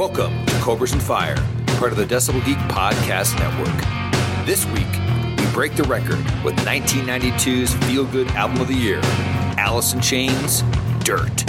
Welcome to Cobras and Fire, part of the Decibel Geek Podcast Network. This week, we break the record with 1992's Feel Good Album of the Year, Alice in Chains, Dirt.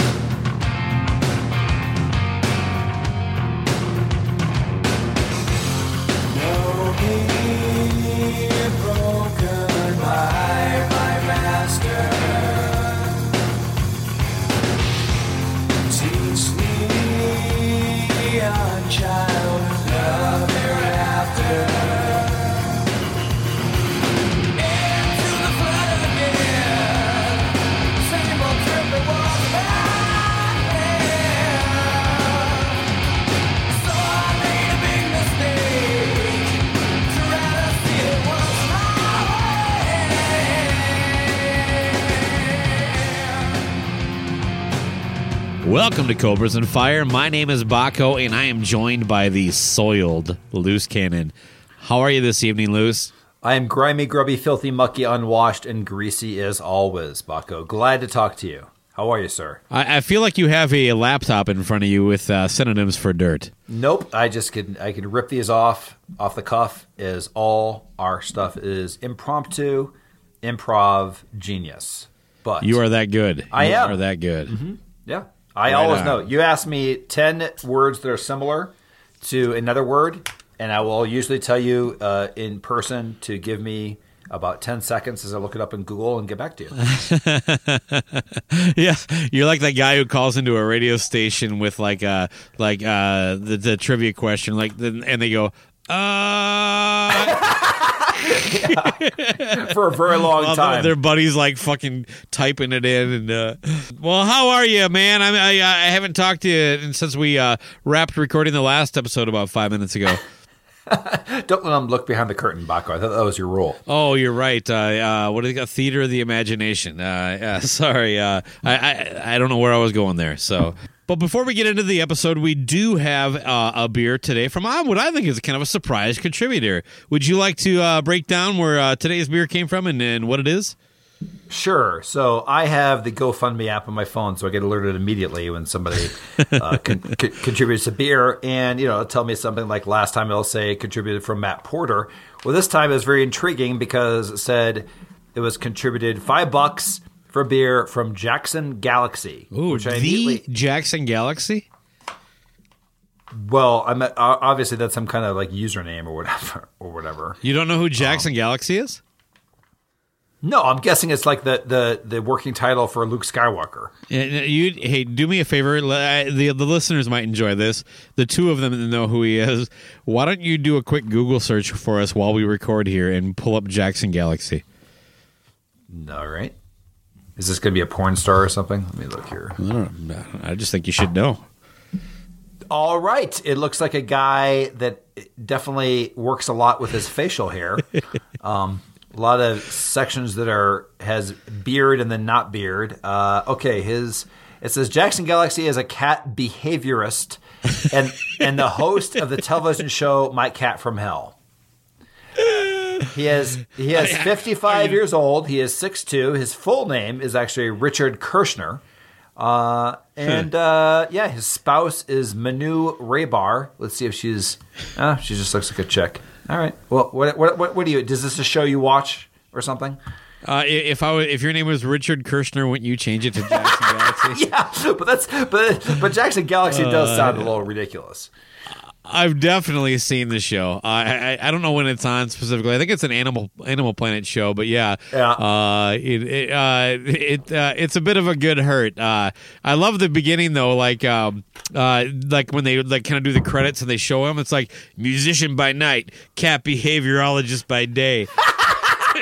Welcome to Cobras and Fire. My name is Baco, and I am joined by the soiled Loose Cannon. How are you this evening, Loose? I am grimy, grubby, filthy, mucky, unwashed, and greasy as always, Baco. Glad to talk to you. How are you, sir? I, I feel like you have a laptop in front of you with uh, synonyms for dirt. Nope. I just can I can rip these off off the cuff. Is all our stuff is impromptu, improv, genius. But You are that good. I you am. are that good. yeah. I Right always on. know. You ask me ten words that are similar to another word, and I will usually tell you uh, in person to give me about ten seconds as I look it up in Google and get back to you. yeah, you're like that guy who calls into a radio station with like uh like uh the, the trivia question, like and they go, uh. For a very long While time. their buddies like fucking typing it in and uh, well how are you man I, I I haven't talked to you since we uh, wrapped recording the last episode about five minutes ago Don't let them look behind the curtain, Baco. I thought that was your rule. oh you're right uh, uh, what do they got theater of the imagination uh, yeah, sorry uh, I, I I don't know where I was going there so but before we get into the episode, we do have uh, a beer today from uh, what I think is kind of a surprise contributor. Would you like to uh, break down where uh, today's beer came from and, and what it is? Sure. So I have the GoFundMe app on my phone, so I get alerted immediately when somebody uh, con- con- contributes a beer, and you know, it'll tell me something like last time it'll say contributed from Matt Porter. Well, this time it was very intriguing because it said it was contributed five bucks for beer from Jackson Galaxy, Ooh, which I the immediately Jackson Galaxy. well, I'm obviously that's some kind of like username or whatever or whatever. You don't know who. Jackson um, Galaxy is? No, I'm guessing it's like the the the working title for Luke Skywalker. Yeah, you hey, do me a favor. I- The the listeners might enjoy this. The two of them know who he is. Why don't you do a quick Google search for us while we record here and pull up Jackson Galaxy? All right. Is this going to be a porn star or something? Let me look here. I. I just think you should know. All right. It looks like a guy that definitely works a lot with his facial hair. Um, a lot of sections that are has beard and then not beard. Uh, okay, his it says Jackson Galaxy is a cat behaviorist and and the host of the television show My Cat from Hell. He has he is 55 years old. He is 6'2". His full name is actually Richard Kirschner. Uh, and uh, yeah, his spouse is Minoo Rahbar. Let's see if she's. Uh, she just looks like a chick. All right. Well, what what what, what do you? Does this a show you watch or something? Uh, if I were- if your name was Richard Kirschner, wouldn't you change it to Jackson Galaxy? Yeah, but that's but but Jackson Galaxy does sound a little ridiculous. I've definitely seen the show. I, I I don't know when it's on specifically. I think it's an Animal Animal Planet show, but yeah, Yeah. Uh, it it uh, it uh, it's a bit of a good hurt. Uh, I love the beginning though, like um, uh, like when they like kind of do the credits and they show him. It's like musician by night, cat behaviorologist by day.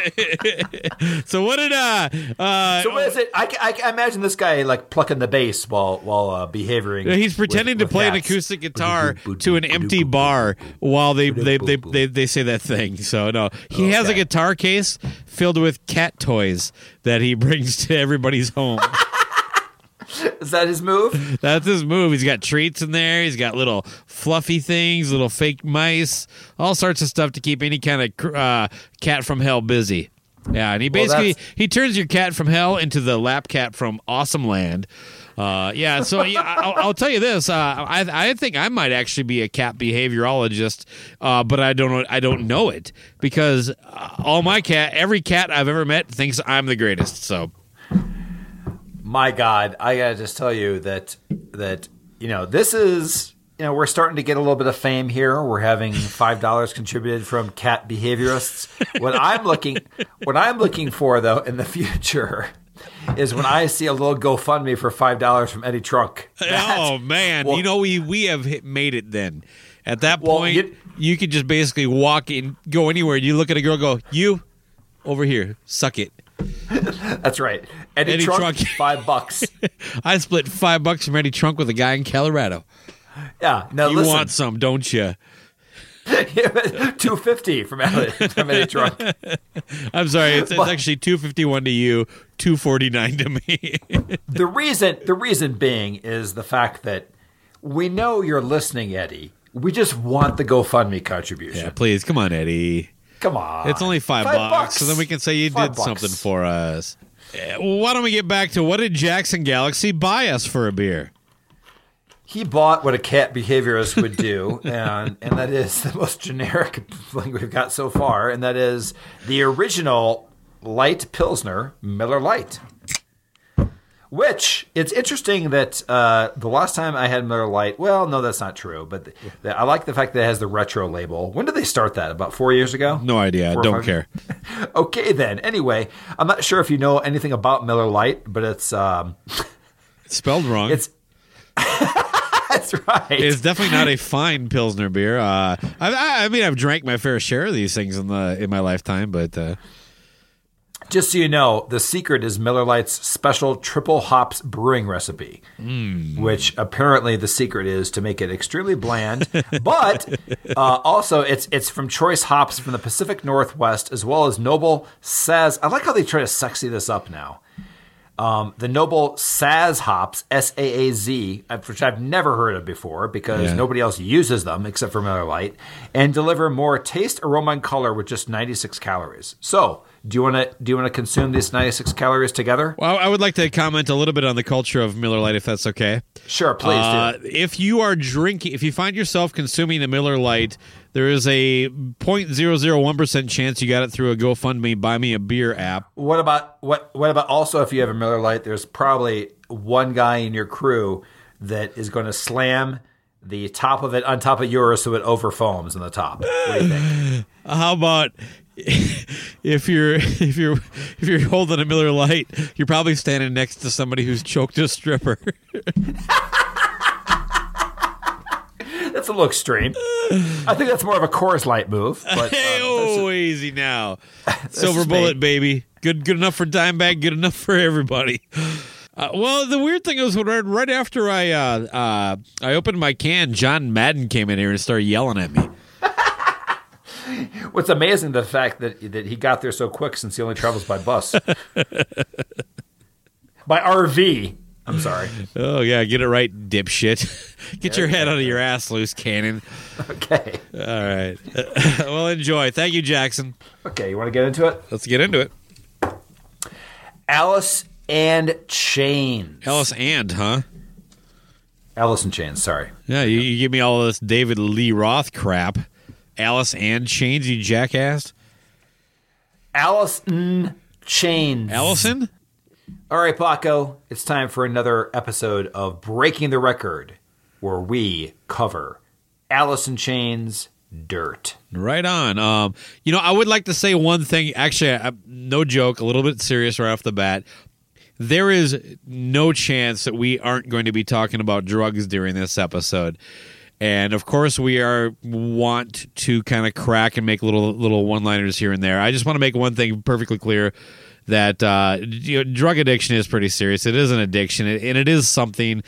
so what did uh uh So what is it? I, I, I imagine this guy like plucking the bass while while uh, behaving. He's pretending with- to play an acoustic guitar to an empty bar while they they, they, they, they say that thing. So no, he has a guitar case filled with cat toys that he brings to everybody's home. Is that his move? That's his move. He's got treats in there. He's got little fluffy things, little fake mice, all sorts of stuff to keep any kind of uh, cat from hell busy. Yeah, and he basically that's- he turns your cat from hell into the lap cat from Awesome Land. Uh, yeah, so yeah, I'll, I'll tell you this. Uh, I I think I might actually be a cat behaviorologist, uh, but I don't know. I don't know it because all my cat, every cat I've ever met, thinks I'm the greatest. So My God, I gotta just tell you that that you know this is you know we're starting to get a little bit of fame here. We're having five dollars contributed from cat behaviorists. What I'm looking what I'm looking for though in the future is when I see a little GoFundMe for five dollars from Eddie Trunk. That- oh man, well- you know we we have hit, made it then. At that Well, point, you- you, could just basically walk in, go anywhere. You look at a girl, go you over here, suck it. That's right. Eddie, Eddie Trunk, Trunk. five bucks. I split five bucks from Eddie Trunk with a guy in Colorado. Yeah. Now You listen, want some, don't you? two fifty from Eddie, from Eddie Trunk. I'm sorry, it's, it's actually two fifty one to you, two forty nine to me. The reason the reason being is the fact that we know you're listening, Eddie. We just want the GoFundMe contribution. yeah, please come on, Eddie. Come on. It's only five, bucks, so then we can say you Five did bucks. something for us. Eh, Why don't we get back to what did Jackson Galaxy buy us for a beer? He bought what a cat behaviorist would do, and and that is the most generic thing we've got so far, and that is the original light pilsner Miller Lite. Which it's interesting that uh, the last time I had Miller Lite, well, no, that's not true. But I like the fact that it has the retro label. When did they start that? About four years ago? No idea. Four or Don't care. Okay, then. Anyway, I'm not sure if you know anything about Miller Lite, but it's um, It's spelled wrong. it's that's right. It's definitely not a fine pilsner beer. Uh, I, I, I mean, I've drank my fair share of these things in the in my lifetime, but uh, Just so you know, the secret is Miller Lite's special triple hops brewing recipe, which apparently the secret is to make it extremely bland. but uh, also, it's it's from choice hops from the Pacific Northwest as well as noble Saaz. I like how they try to sexy this up now. Um, the noble Saaz hops, S A A Z, uh, which I've never heard of before because Yeah. nobody else uses them except for Miller Lite, and deliver more taste, aroma, and color with just 96 calories. So, do you want to do you want to consume these 96 calories together? well, I would like to comment a little bit on the culture of Miller Lite, if that's okay. Sure, please Uh, do. if you are drinking, if you find yourself consuming the Miller Lite, there is a 0.001 percent chance you got it through a GoFundMe Buy Me a Beer app. What about what what about also if you have a Miller Lite? There's probably one guy in your crew that is going to slam the top of it on top of yours so it overfoams on the top. What do you think? How about if you're if you're if you're holding a Miller Lite, you're probably standing next to somebody who's choked a stripper. That's a little extreme. I think that's more of a Coors Light move. But Hey, um, oh, easy now. Silver bullet, me. baby. Good, good enough for Dimebag. Good enough for everybody. Uh, well, the weird thing when right, right after I uh, uh, I opened my can, John Madden came in here and started yelling at me. what's amazing the fact that that he got there so quick since he only travels by bus, by RV. I'm sorry. Oh yeah, get it right, dipshit. get your head out of your ass, loose cannon. Okay. All right. well, enjoy. Thank you, Jackson. Okay. You want to get into it? Let's get into it. Alice and Chains. Alice and huh? Alice and Chains. Sorry. Yeah, you, you give me all this David Lee Roth crap. Alice and Chains, you jackass. Alice in Chains. Allison? All right, Baco. It's time for another episode of Breaking the Record, where we cover Alice in Chains Dirt. Right on. Um, you know, I would like to say one thing. Actually, I, no joke, a little bit serious right off the bat. There is no chance that we aren't going to be talking about drugs during this episode. And of course, we are want to kind of crack and make little little one liners here and there. I just want to make one thing perfectly clear that uh, you know, drug addiction is pretty serious. It is an addiction, and it is something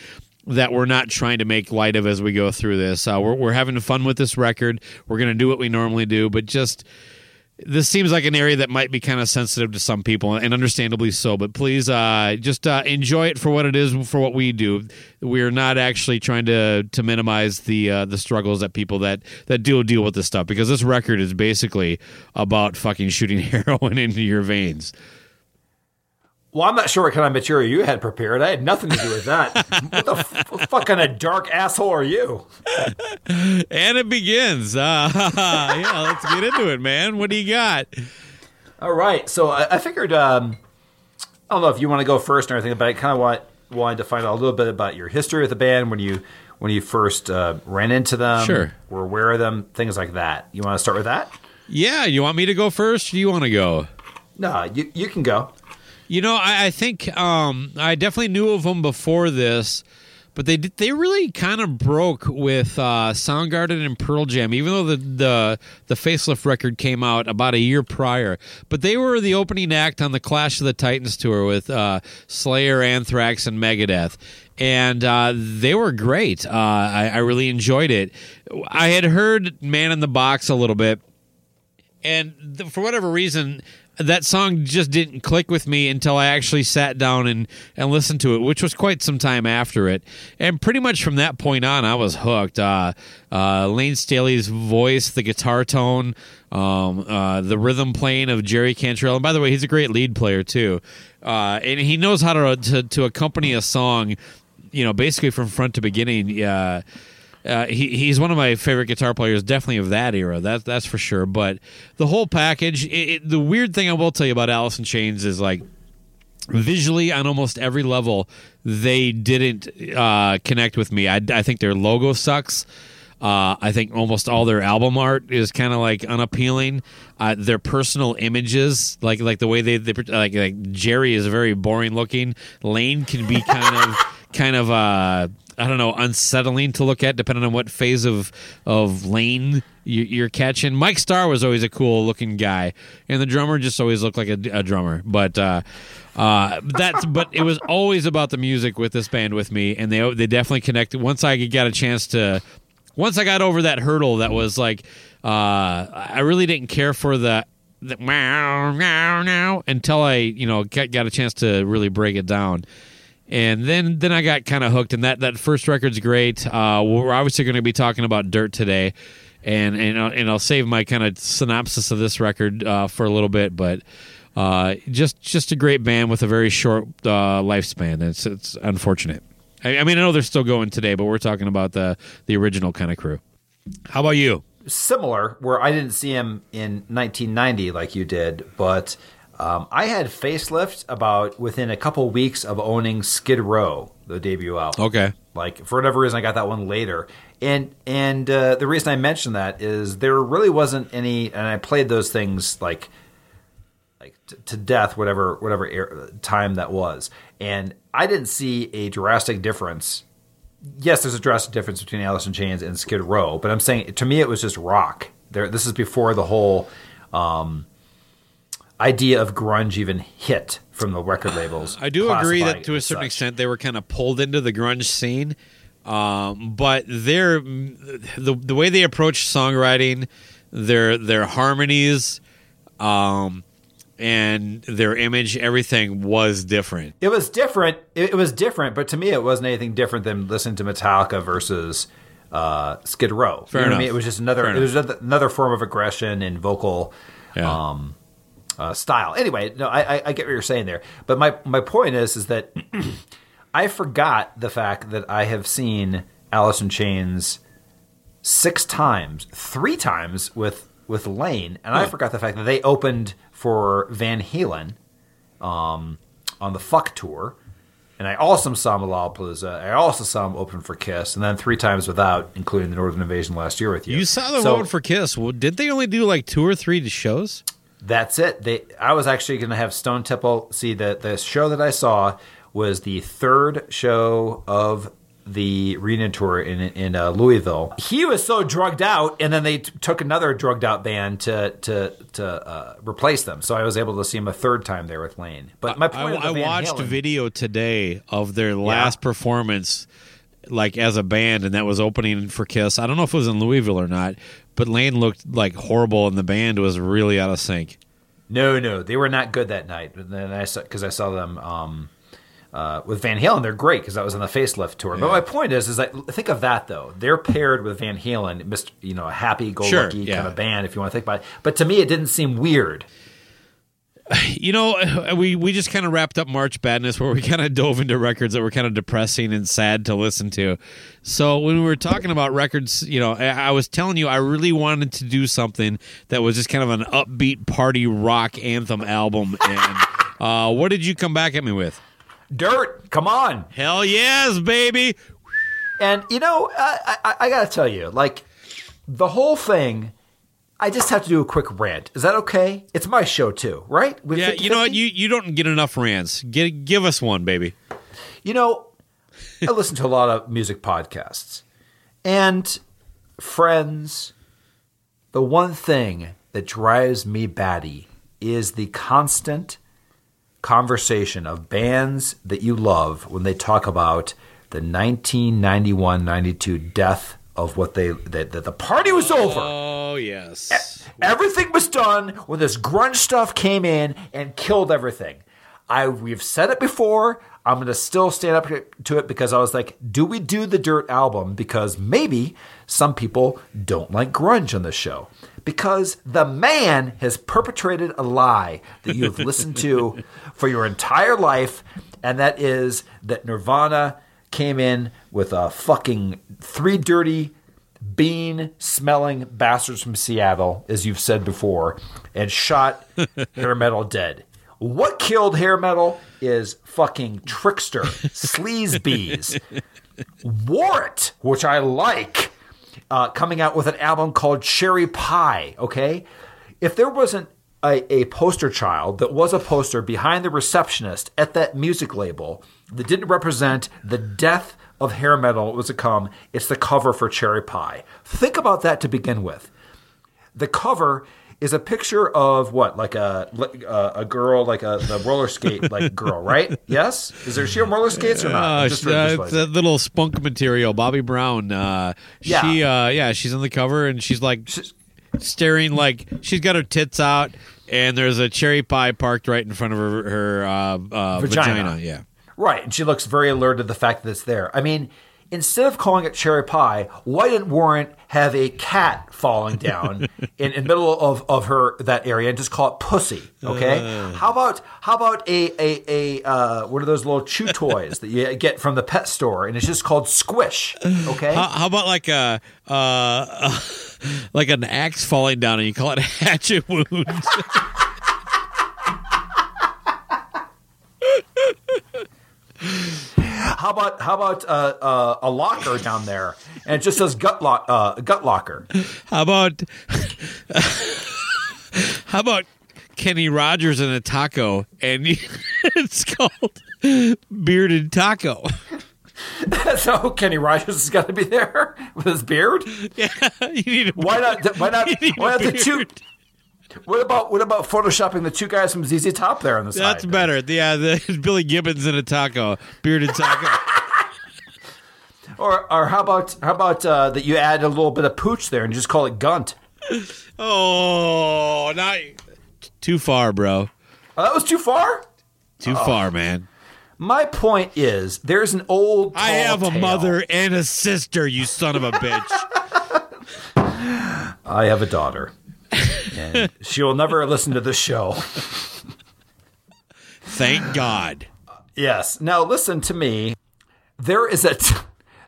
that we're not trying to make light of as we go through this. Uh, we're, we're having fun with this record. We're going to do what we normally do, but just this seems like an area that might be kind of sensitive to some people, and understandably so. But please, uh, just uh, enjoy it for what it is, for what we do. We are not actually trying to to minimize the uh, the struggles that people that that deal deal with this stuff because this record is basically about fucking shooting heroin into your veins. Well, I'm not sure what kind of material you had prepared. I had nothing to do with that. what the f- fuck kind of dark asshole are you? and it begins. Uh, yeah, let's get into it, man. What do you got? All right. So I, I figured, um, I don't know if you want to go first or anything, but I kind of want wanted to find out a little bit about your history with the band when you when you first uh, ran into them, Sure. were aware of them, things like that. You want to start with that? Yeah, you want me to go first? You want to go? No, you you can go. You know, I, I think um, I definitely knew of them before this, but they they really kind of broke with uh, Soundgarden and Pearl Jam, even though the, the the facelift record came out about a year prior. But they were the opening act on the Clash of the Titans tour with uh, Slayer, Anthrax, and Megadeth. And uh, they were great. Uh, I, I really enjoyed it. I had heard Man in the Box a little bit, and for whatever reason that song just didn't click with me until I actually sat down and, and listened to it, which was quite some time after it. And pretty much from that point on, I was hooked. Uh, uh, Layne Staley's voice, the guitar tone, um, uh, the rhythm playing of Jerry Cantrell. And by the way, he's a great lead player too, uh, and he knows how to, to to accompany a song, you know, basically from front to beginning. Uh, he, he's one of my favorite guitar players, definitely of that era. That's that's for sure. But the whole package. It, it, the weird thing I will tell you about Alice in Chains is like visually on almost every level, they didn't uh, connect with me. I, I think their logo sucks. Uh, I think almost all their album art is kind of like unappealing. Uh, their personal images, like like the way they, they like like Jerry is very boring looking. Layne can be kind of kind of uh, I don't know unsettling to look at depending on what phase of of Layne you, you're catching. Mike Starr was always a cool looking guy, and the drummer just always looked like a, a drummer. But uh, uh, that's but it was always about the music with this band with me, and they they definitely connected. Once I got a chance to, once I got over that hurdle, that was like uh, I really didn't care for the. The meow, meow, meow, until I, you know, got, got a chance to really break it down and then then I got kind of hooked. And that that first record's great. Uh, we're obviously going to be talking about Dirt today, and and I'll, and I'll save my kind of synopsis of this record uh, for a little bit, but. Uh, just just a great band with a very short uh, lifespan. It's it's unfortunate. I, I mean, I know they're still going today, but we're talking about the the original kind of crew. How about you? Similar, where I didn't see him in 1990 like you did, but um, I had facelift about within a couple weeks of owning Skid Row, the debut album. Okay. Like for whatever reason, I got that one later, and and uh, the reason I mentioned that is there really wasn't any, and I played those things like like t- to death, whatever whatever air, time that was, and I didn't see a drastic difference. Yes, there's a drastic difference between Alice in Chains and Skid Row, but I'm saying to me it was just rock. There, this is before the whole um, idea of grunge even hit from the record labels. I do agree that to a certain such. extent they were kind of pulled into the grunge scene, um, but their the the way they approach songwriting, their their harmonies, um, and their image, everything was different. It was different. It, it was different, but to me, it wasn't anything different than listening to Metallica versus uh, Skid Row. Fair you know what I enough. mean? It was just another. Fair It was another form of aggression and vocal Yeah. um, uh, style. Anyway, no, I, I, I get what you're saying there, but my my point is is that I forgot the fact that I have seen Alice in Chains six times, three times with with Layne, and I forgot the fact that they opened for Van Halen um, on the Fuck tour, and I also saw them at Lollapalooza. I also saw them open for Kiss, and then three times without, including the Northern Invasion last year with you. You saw them So- one for Kiss. Well, did they only do like two or three shows? That's it. They, I was actually going to have Stone Temple see the the show that I saw was the third show of the reunion tour in in uh, Louisville. He was so drugged out, and then they t- took another drugged out band to to to uh, replace them. So I was able to see him a third time there with Layne. But my I, point, of the I watched Halen- video today of their last performance, like as a band, and that was opening for Kiss. I don't know if it was in Louisville or not, but Layne looked like horrible, and the band was really out of sync. No, no, they were not good that night. But then I saw because I saw them um, uh, with Van Halen. They're great because that was on the facelift tour. But my point is, is that think of that though. They're paired with Van Halen, Mr. You know, a happy-go-lucky Sure, yeah. kind of band. If you want to think about it, but to me, it didn't seem weird. You know, we we just kind of wrapped up March Badness, where we kind of dove into records that were kind of depressing and sad to listen to. So when we were talking about records, you know, I, I was telling you I really wanted to do something that was just kind of an upbeat party rock anthem album. And uh, what did you come back at me with? Dirt, come on. Hell yes, baby! And you know, I, I, I got to tell you, like the whole thing. I just have to do a quick rant. Is that okay? It's my show too, right? With Yeah, you know what? 50-50? You you don't get enough rants. Get, give us one, baby. You know, I listen to a lot of music podcasts. And friends, the one thing that drives me batty is the constant conversation of bands that you love when they talk about the 1991-92 death of what they that, that the party was over. Oh yes. Everything was done when this grunge stuff came in and killed everything. I we've said it before. I'm going to still stand up to it because I was like, do we do the Dirt album? Because maybe some people don't like grunge on the show. Because the man has perpetrated a lie that you have listened to for your entire life, and that is that Nirvana came in with a fucking three dirty bean smelling bastards from Seattle, as you've said before, and shot hair metal dead. What killed hair metal is fucking trickster, sleaze bees, Warrant, which I like, uh, coming out with an album called Cherry Pie. Okay, if there wasn't a, a poster child that was a poster behind the receptionist at that music label that didn't represent the death of hair metal was to come, it's the cover for Cherry Pie. Think about that to begin with. The cover is a picture of what, like a a, a girl, like a the roller skate like girl, right? Yes. Is there she on roller skates or not? Uh, just uh, it's that little spunk material, Bobbie Brown. Uh, Yeah. she, uh, yeah, she's on the cover and she's like She's- staring, like she's got her tits out, and there's a cherry pie parked right in front of her, her uh, uh, Vagina. vagina. Yeah, Right, and she looks very alert to the fact that it's there. I mean, instead of calling it cherry pie, why didn't Warrant have a cat falling down in, in the middle of, of her that area and just call it pussy? Okay, how about how about a a, a uh, what are those little chew toys that you get from the pet store and it's just called squish? Okay, How, how about like a uh, like an axe falling down and you call it hatchet wound? How about how about uh, uh, a locker down there and it just says gut lock uh, gut locker? How about how about Kenny Rogers and a taco and it's called bearded taco? so Kenny Rogers has got to be there with his beard. Yeah, you need Why not? Why not? Why not the two? What about what about photoshopping the two guys from ZZ Top there on the side? That's better. Yeah, the Billy Gibbons in a taco, bearded taco. Or or how about how about uh, that you add a little bit of pooch there and just call it Gunt? oh, not too far, bro. Oh, that was too far. Too far, man. My point is, there's an old. I have a tale. mother and a sister. You son of a bitch. I have a daughter, she will never listen to this show. Thank God. Yes. Now listen to me. There is a t-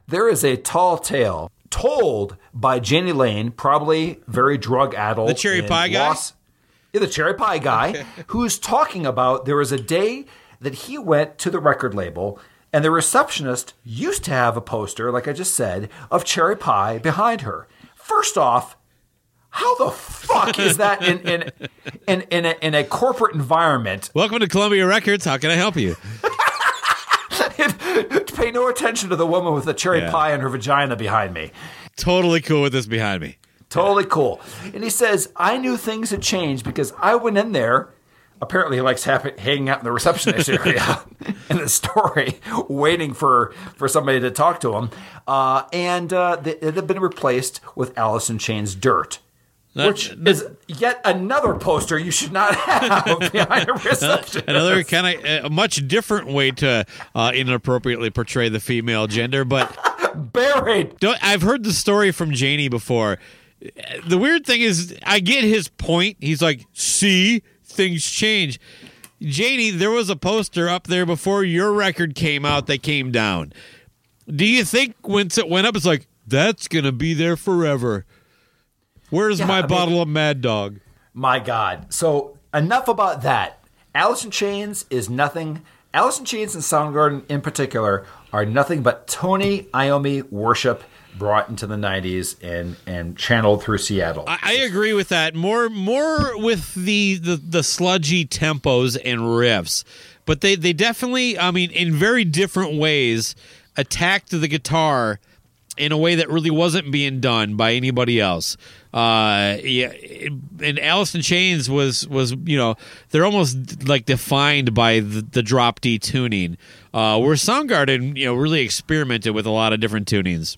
there is a tall tale told by Jani Lane, probably very drug addled. The cherry pie guy? Yeah, the cherry pie guy, who's talking about there was a day that he went to the record label. And the receptionist used to have a poster, like I just said, of cherry pie behind her. First off, how the fuck is that in in in in a, in a corporate environment Welcome to Columbia Records. How can I help you? pay pay no attention to the woman with the cherry Yeah. pie in her vagina behind me. Totally cool with this behind me. Totally cool. And he says, I knew things had changed because I went in there. Apparently, he likes hanging out in the receptionist area in the story, waiting for, for somebody to talk to him. Uh, and uh, it had been replaced with in Chains Dirt, That- which is yet another poster you should not have behind a receptionist. Another kind of a much different way to uh, inappropriately portray the female gender, but buried. I've heard the story from Jani before. The weird thing is, I get his point. He's like, "See, things change." Jani, there was a poster up there before your record came out that came down. Do you think once it went up, it's like that's gonna be there forever? Where's Yeah, my I mean- bottle of Mad Dog? My God. So enough about that. Alice in Chains is nothing. Alice in Chains and Soundgarden in particular are nothing but Tony Iommi worship brought into the 90s and, and channeled through Seattle. I, I agree with that. More, more with the, the the sludgy tempos and riffs, but they they definitely, I mean, in very different ways, attacked the guitar in a way that really wasn't being done by anybody else. Uh, yeah, and Alice in Chains was was you know they're almost like defined by the, the drop D tuning. Uh, where Soundgarden you know really experimented with a lot of different tunings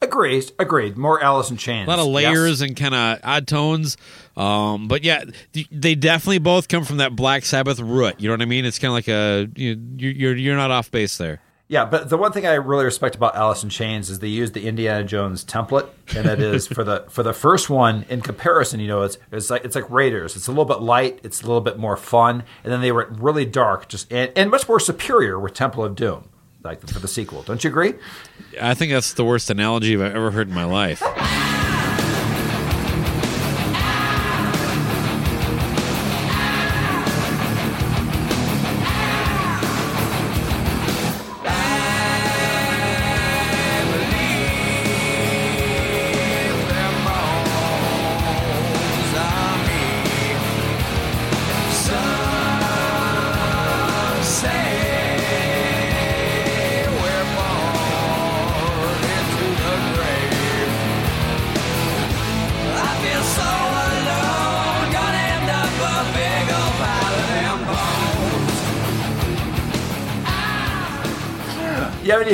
agreed. Agreed. More Alice in Chains. a lot of Yes. layers and kind of odd tones. Um, but yeah, they definitely both come from that Black Sabbath root. You know what I mean? It's kind of like a you, you- you're you're not off base there. Yeah, but the one thing I really respect about Alice in Chains is they use the Indiana Jones template, and that is for the for the first one. In comparison, you know, it's it's like it's like Raiders. It's a little bit light. It's a little bit more fun, and then they were really dark, just and, and much more superior with Temple of Doom, like for the sequel. Don't you agree? I think that's the worst analogy I've ever heard in my life.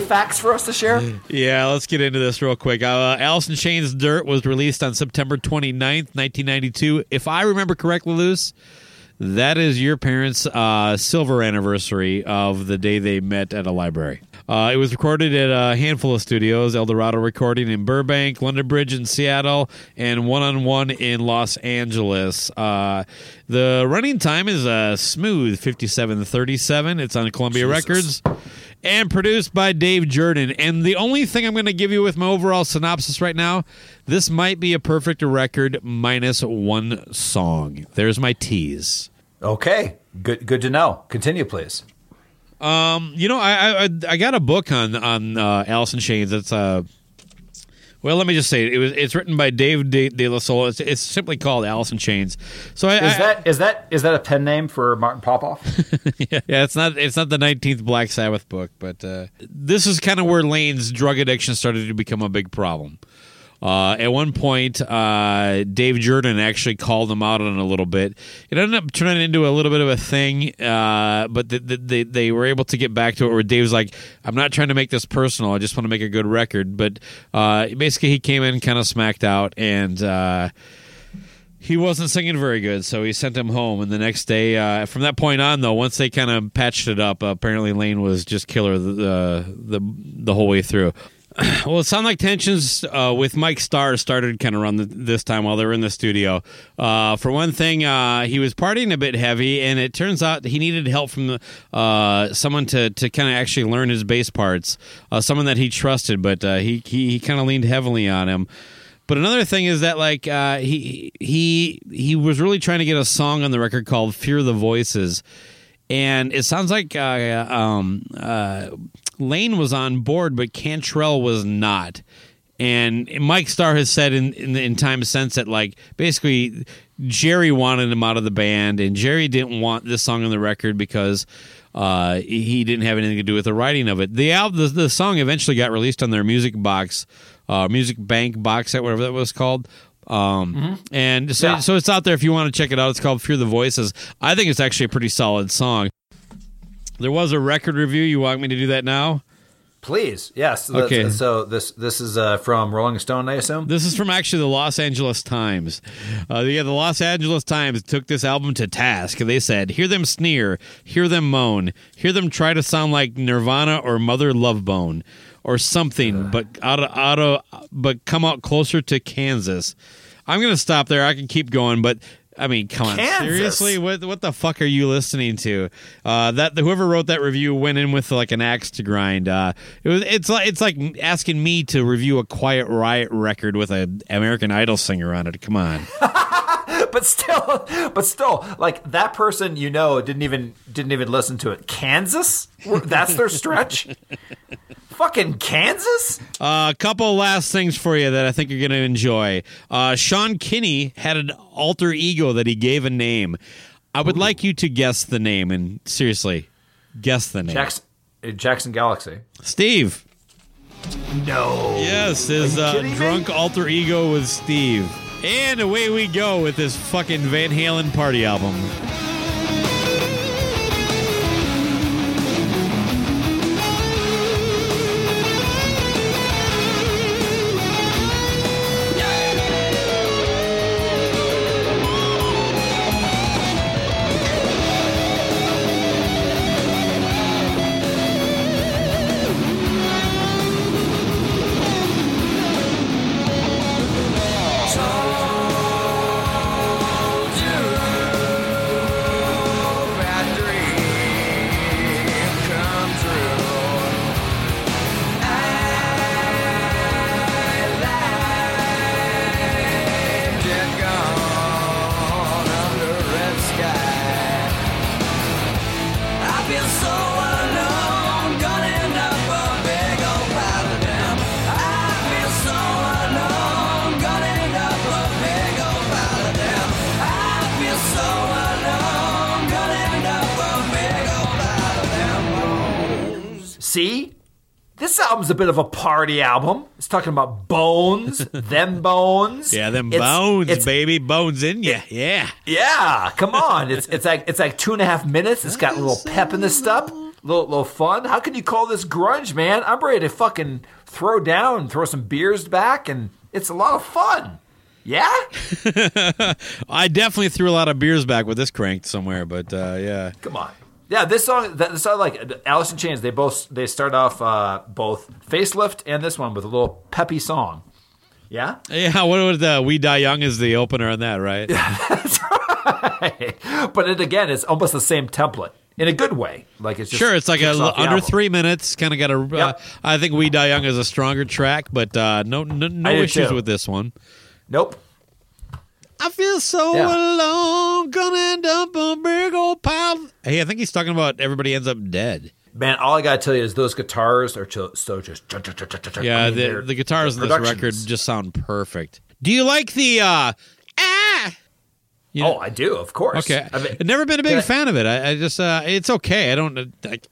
Facts for us to share? Yeah, let's get into this real quick. Uh, Alice in Chains Dirt was released on September 29th, 1992. If I remember correctly, Luce, that is your parents' uh, silver anniversary of the day they met at a library. Uh, it was recorded at a handful of studios Eldorado Recording in Burbank, London Bridge in Seattle, and One on One in Los Angeles. Uh, the running time is a smooth 5737. It's on Columbia Jesus. Records and produced by Dave Jerden. And the only thing I'm going to give you with my overall synopsis right now, this might be a perfect record minus one song. There's my tease. Okay, good good to know. Continue, please. Um, you know, I I, I got a book on on uh, in Chains. It's uh, well, let me just say it. it was it's written by Dave De, de Sola. It's, it's simply called Alice in Chains. So I, Is I- that is that is that a pen name for Martin Popoff? yeah, it's not it's not the 19th Black Sabbath book, but uh, this is kind of where Layne's drug addiction started to become a big problem. Uh, at one point, uh, Dave Jerden actually called him out on a little bit. It ended up turning into a little bit of a thing, uh, but th- th- they they were able to get back to it where Dave's like, "I'm not trying to make this personal. I just want to make a good record." But uh, basically, he came in kind of smacked out and. Uh, he wasn't singing very good, so he sent him home. And the next day, uh, from that point on, though, once they kind of patched it up, apparently Layne was just killer the the the whole way through. Well, it sounded like tensions uh, with Mike Starr started kind of around the, this time while they were in the studio. Uh, for one thing, uh, he was partying a bit heavy, and it turns out he needed help from the, uh, someone to, to kind of actually learn his bass parts, uh, someone that he trusted, but uh, he, he, he kind of leaned heavily on him. But another thing is that like he he he was really trying to get a song on the record called "Fear the Voices," and it sounds like um, Layne was on board, but Cantrell was not. And Mike Starr has said in, in in time since that like basically Jerry wanted him out of the band, and Jerry didn't want this song on the record because uh, he didn't have anything to do with the writing of it. The album, the, the song eventually got released on their music box, uh, music bank box set, whatever that was called. Um, and so, Yeah. so it's out there if you want to check it out. It's called Fear the Voices. I think it's actually a pretty solid song. There was a record review. You want me to do that now? Please, yes. Okay. So this this is uh, from Rolling Stone, I assume. This is from actually the Los Angeles Times. Uh, yeah, the Los Angeles Times took this album to task. They said, "Hear them sneer, hear them moan, hear them try to sound like Nirvana or Mother Love Bone or something, but out of, out of, but come out closer to Kansas." I'm gonna stop there. I can keep going, but. I mean, come on, Kansas. seriously, what what the fuck are you listening to? Uh, that whoever wrote that review went in with like an axe to grind. Uh, it was it's like it's like asking me to review a Quiet Riot record with an American Idol singer on it. Come on, but still, but still, like that person you know didn't even didn't even listen to it. Kansas, that's their stretch. Fucking Kansas. Uh, a couple last things for you that I think you're going to enjoy. Uh, Sean Kinney had an alter ego that he gave a name. I would like you to guess the name, and seriously, guess the name. Jackson, Jackson Galaxy. Steve. No. Yes, his uh, drunk alter ego was Steve. And away we go with this fucking Van Halen party album. Album's a bit of a party album. It's talking about bones, them bones. Yeah, them It's- bones, it's- baby. Bones in you. Yeah. Yeah, come on. It's it's like it's like two and a half minutes. It's got a little pep in this stuff, little little fun. How can you call this grunge, man? I'm ready to fucking throw down, throw some beers back, and it's a lot of fun. Yeah, I definitely threw a lot of beers back with this cranked somewhere, but uh, yeah. come on. Yeah, this song, that, this song, like Alice in Chains, they both they start off uh, both facelift and this one with a little peppy song. Yeah, Yeah, what was the We Die Young is the opener on that, right? Yeah, that's right. but it again, it's almost the same template in a good way. Like it's just Sure, it's like a, kicks off the under album. three minutes. Kind of got a. Uh, I think We Die Young is a stronger track, but uh, no, no, no issues too. with this one. Nope. I feel so Yeah. alone, gonna end up a big old pile. Hey, I think he's talking about everybody ends up dead. Man, all I gotta tell you is those guitars are so, so just. Yeah, I mean, the, the guitars the in this record just sound perfect. Do you like the uh ah? You know- Oh, I do, of course. okay. I mean, I've never been a big can I- fan of it. I, I just uh it's okay. I don't uh, like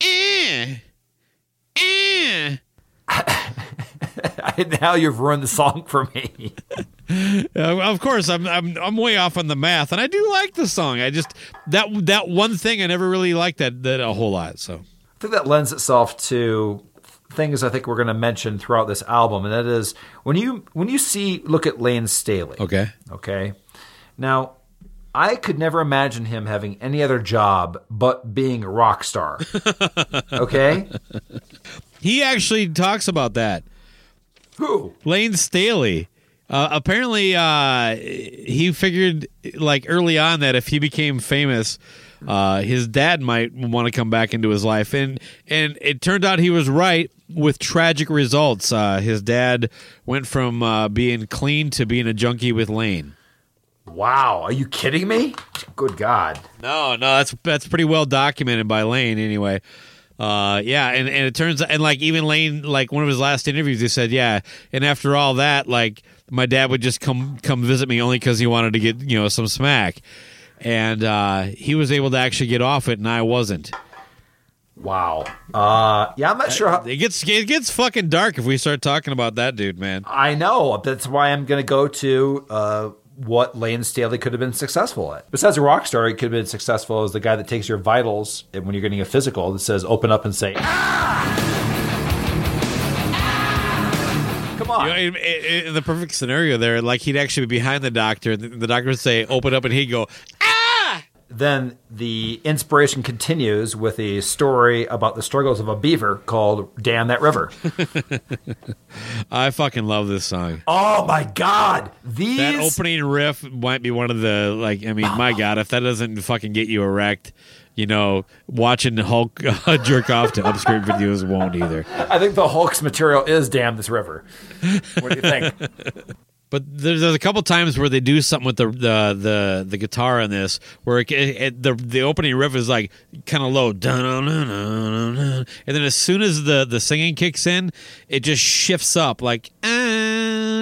eh eh. now you've ruined the song for me. Of course, I'm I'm I'm way off on the math, and I do like the song. I just that that one thing I never really liked that that a whole lot. So I think that lends itself to things I think we're going to mention throughout this album, and that is when you when you see look at Layne Staley. okay, Okay. Now, I could never imagine him having any other job but being a rock star. okay? he actually talks about that. Who? Layne Staley. Uh, apparently, uh, he figured like early on that if he became famous, uh, his dad might want to come back into his life, and and it turned out he was right with tragic results. Uh, his dad went from uh, being clean to being a junkie with Layne. Wow. Are you kidding me? Good God. No, no, that's that's pretty well documented by Layne anyway. uh, yeah, and, and it turns and like even Layne, like one of his last interviews, he said, yeah, and after all that, like my dad would just come come visit me only because he wanted to get you know some smack, and uh, he was able to actually get off it, and I wasn't. Wow. Uh, yeah, I'm not sure. How, It gets it gets fucking dark if we start talking about that dude, man. I know. That's why I'm going to go to uh, what Layne Staley could have been successful at. Besides a rock star, he could have been successful as the guy that takes your vitals and when you're getting a physical that says open up and say, "Ah!" On. You know, in, in- in the perfect scenario there, like he'd actually be behind the doctor, and the, the doctor would say, "Open up," and he'd go, "Ah!" then the inspiration continues with a story about the struggles of a beaver called Dam That River. I fucking love this song. oh my God. These. That opening riff might be one of the like. I mean, my God, if that doesn't fucking get you erect, you know, watching Hulk uh, jerk off to upscreen videos won't either. I think the Hulk's material is Damn This River. What do you think? But there's, there's a couple times where they do something with the the the, the guitar in this, where it, it, the the opening riff is like kind of low, and then as soon as the the singing kicks in, it just shifts up like. ah,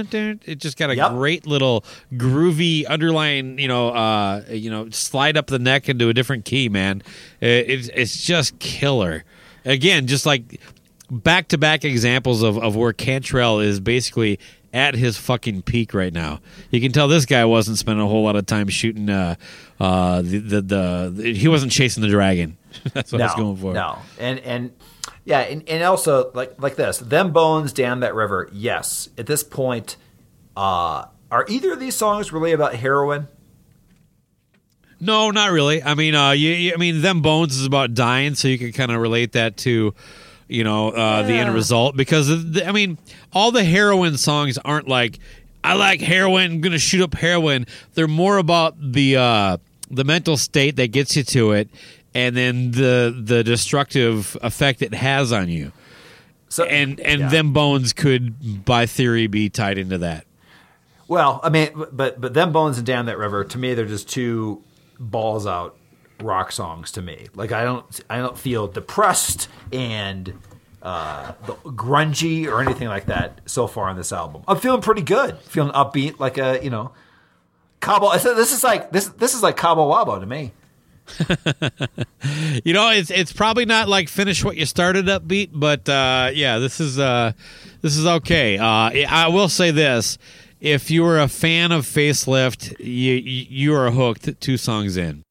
dun. It just got a Yep. great little groovy underlying, you know, uh, you know, slide up the neck into a different key, man. It, it's it's just killer. Again, just like back to back examples of, of where Cantrell is basically at his fucking peak right now. You can tell this guy wasn't spending a whole lot of time shooting uh uh the the, the, he wasn't chasing the dragon. That's what I was going for. No, and and yeah, and, and also like like this, them bones down that river. Yes, at this point, uh, are either of these songs really about heroin? No, not really. I mean, uh, you, you- I mean, them bones is about dying, so you can kind of relate that to, you know, uh, the end result. Because the, I mean, all the heroin songs aren't like, I like heroin, I'm gonna shoot up heroin. They're more about the uh, the mental state that gets you to it, and then the the destructive effect it has on you. So And and yeah. them bones could, by theory, be tied into that. Well, I mean, but but them bones and down that river to me, they're just two balls out rock songs to me. Like I don't I don't feel depressed and uh, grungy or anything like that so far on this album. I'm feeling pretty good, feeling upbeat, like a you know, Cabo. This is like this this is like Cabo Wabo to me. You know, it's it's probably not like finish what you started upbeat, but uh, yeah, this is uh, this is okay. Uh, I will say this: if you were a fan of Facelift, you you are hooked. Two songs in.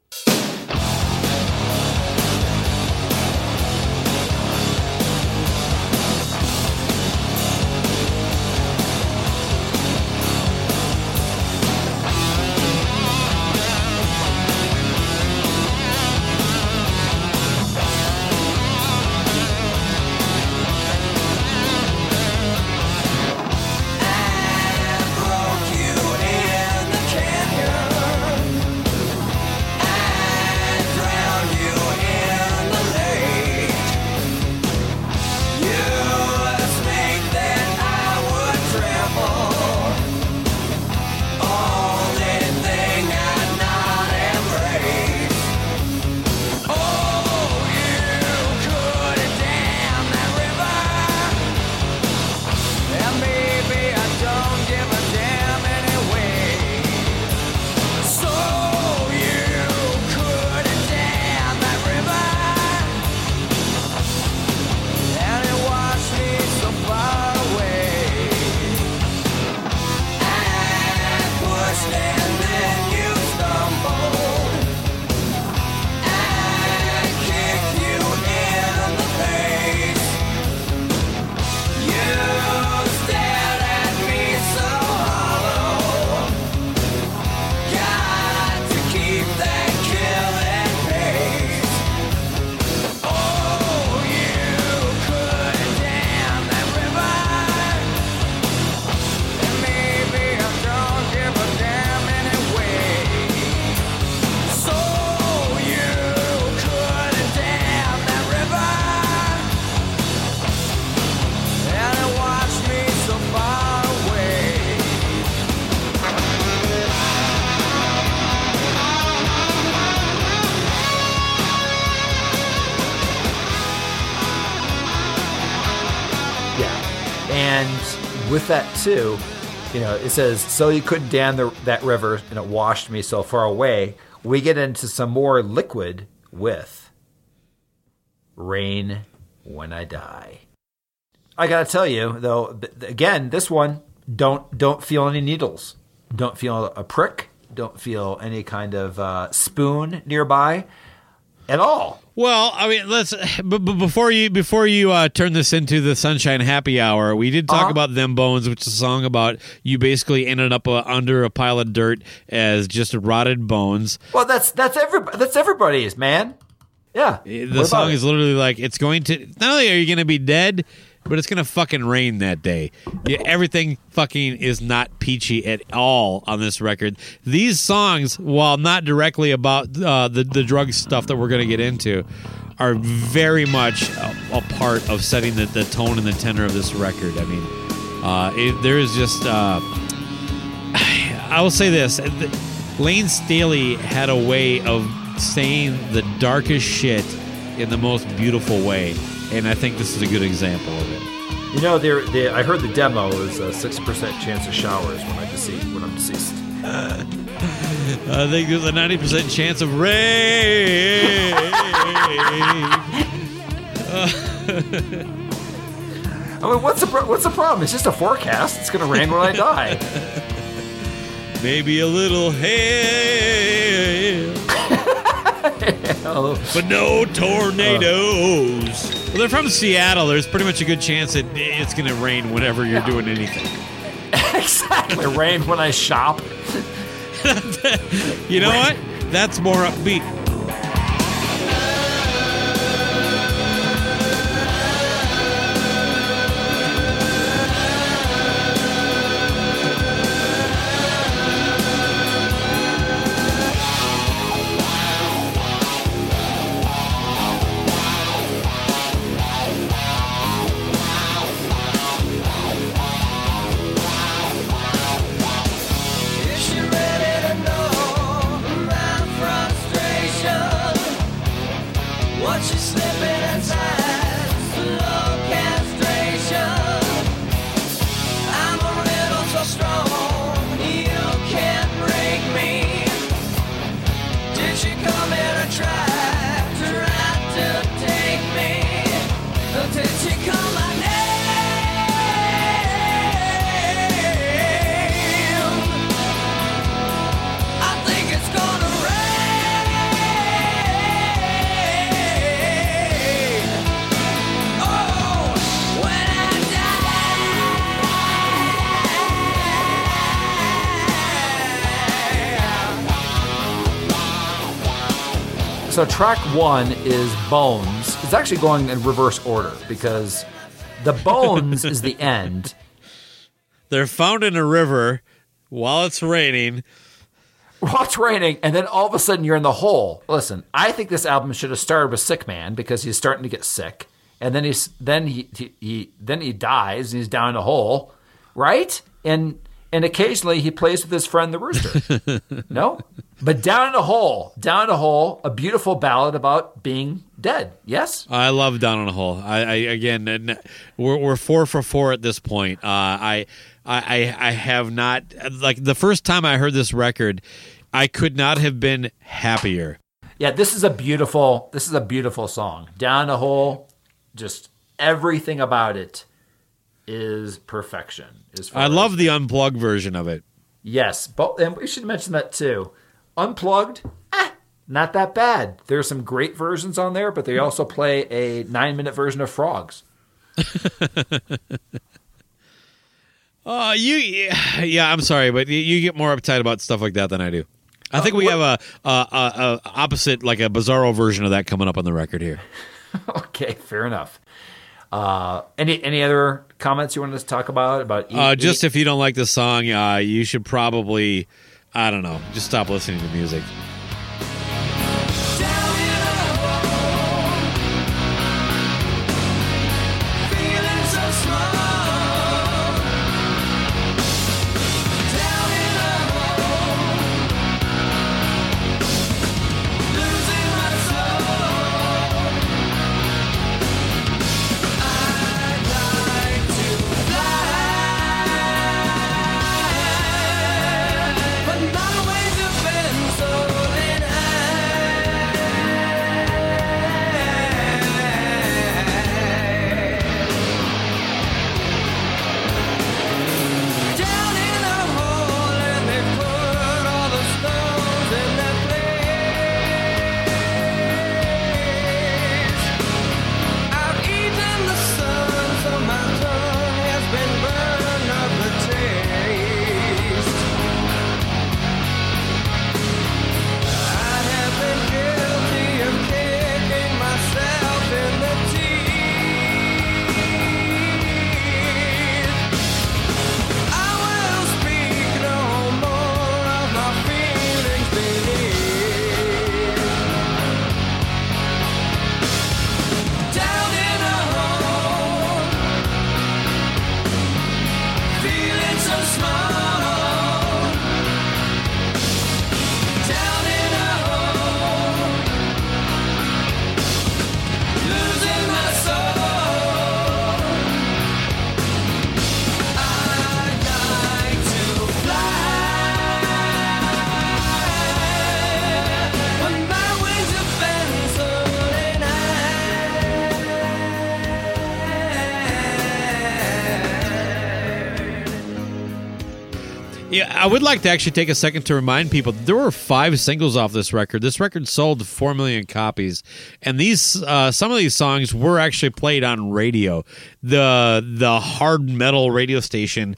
Too, you know, it says, "So you couldn't dam the, that river, and it washed me so far away." We get into some more liquid with "Rain When I Die." I gotta tell you though, again, this one don't don't feel any needles, don't feel a prick, don't feel any kind of uh, spoon nearby at all. Well, I mean, let's. But, but before you before you uh, turn this into the Sunshine Happy Hour, we did talk Uh-huh. about them bones, which is a song about you basically ended up uh, under a pile of dirt as just rotted bones. Well, that's that's every that's everybody's man. Yeah, The What song it? is literally like it's going to. Not only are you going to be dead, but it's to fucking rain that day. Yeah, everything fucking is not peachy at all on this record. These songs, while not directly about uh, the the drug stuff that we're to get into, are very much a, a part of setting the, the tone and the tenor of this record. I mean, uh, it, there is just. Uh, I will say this: Layne Staley had a way of saying the darkest shit in the most beautiful way, and I think this is a good example of it. You know, there. there- I heard the demo is a six percent chance of showers when I deceased. When I'm deceased. I think there's a ninety percent chance of rain. I mean, what's the what's the problem? It's just a forecast. It's going to rain when I die. Maybe a little hail, but no tornadoes. Uh. Well, they're from Seattle. There's pretty much a good chance that it's going to rain whenever you're doing anything. exactly. Rain when I shop. You know what? That's more upbeat. So track one is Bones. It's actually going in reverse order because the Bones is the end. They're found in a river while it's raining. While it's raining, and then all of a sudden you're in the hole. Listen, I think this album should have started with Sick Man because he's starting to get sick, and then he's then he he, he then he dies and he's down in a hole, right? And and occasionally he plays with his friend the rooster. no, but down in a hole, down in a hole, a beautiful ballad about being dead. Yes. I love Down in a Hole. I, I again, we're, we're four for four at this point. Uh, I, I, I have not like the first time I heard this record, I could not have been happier. Yeah, this is a beautiful this is a beautiful song. Down in a hole, just everything about it is perfection. Far I love the unplugged version of it. Yes, but and we should mention that too. Unplugged, eh, not that bad. There's some great versions on there, but they also play a nine minute version of Frogs. Uh, you, yeah, I'm sorry, but you, you get more uptight about stuff like that than I do. I think we have a, a, a, a opposite, like a bizarro version of that coming up on the record here. okay, fair enough. Uh, any any other comments you wanted to talk about about? Uh, just if you don't like the song, uh, you should probably, I don't know, just stop listening to music. I would like to actually take a second to remind people there were five singles off this record. This record sold four million copies, and these uh, some of these songs were actually played on radio. The the hard metal radio station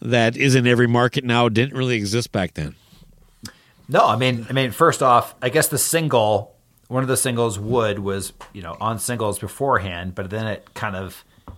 that is in every market now didn't really exist back then. No, I mean, I mean, first off, I guess the single, one of the singles, "Wood," was you know on singles beforehand, but then it kind of, I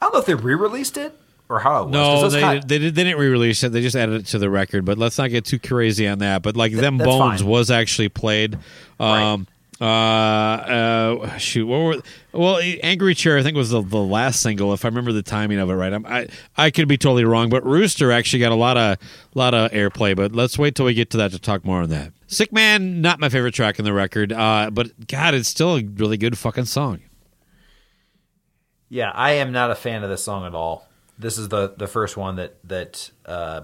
don't know if they re-released it or how it was. No, they, kind- they, did- they didn't re-release it. They just added it to the record. But let's not get too crazy on that. But like them bones fine. was actually played. Um, uh, uh, shoot, what were? Well, Angry Chair I think was the, the last single, if I remember the timing of it right. I'm, I I could be totally wrong, but Rooster actually got a lot of lot of airplay. But let's wait till we get to that to talk more on that. Sick Man, not my favorite track in the record, uh, but God, it's still a really good fucking song. Yeah, I am not a fan of this song at all. This is the the first one that that uh,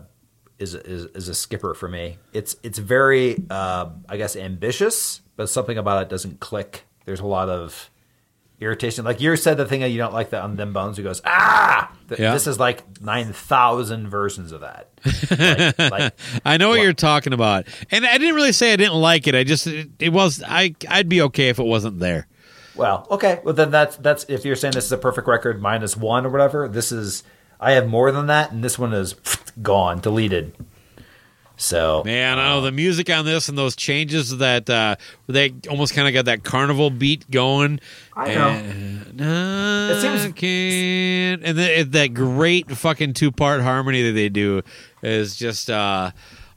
is is is a skipper for me. It's it's very uh, I guess ambitious, but something about it doesn't click. There's a lot of irritation. Like you said, the thing that you don't like that on them bones, who goes ah. Th- Yeah. This is like nine thousand versions of that. like, like, I know what What? you're talking about, and I didn't really say I didn't like it. I just it, it was I I'd be okay if it wasn't there. Well, okay. Well, then that's that's if you're saying this is a perfect record minus one or whatever. This is I have more than that, and this one is gone, deleted. So Man, I know the music on this and those changes that uh, they almost kind of got that carnival beat going. I know. And, It seems- I can't- and the, that great fucking two part harmony that they do is just. Uh,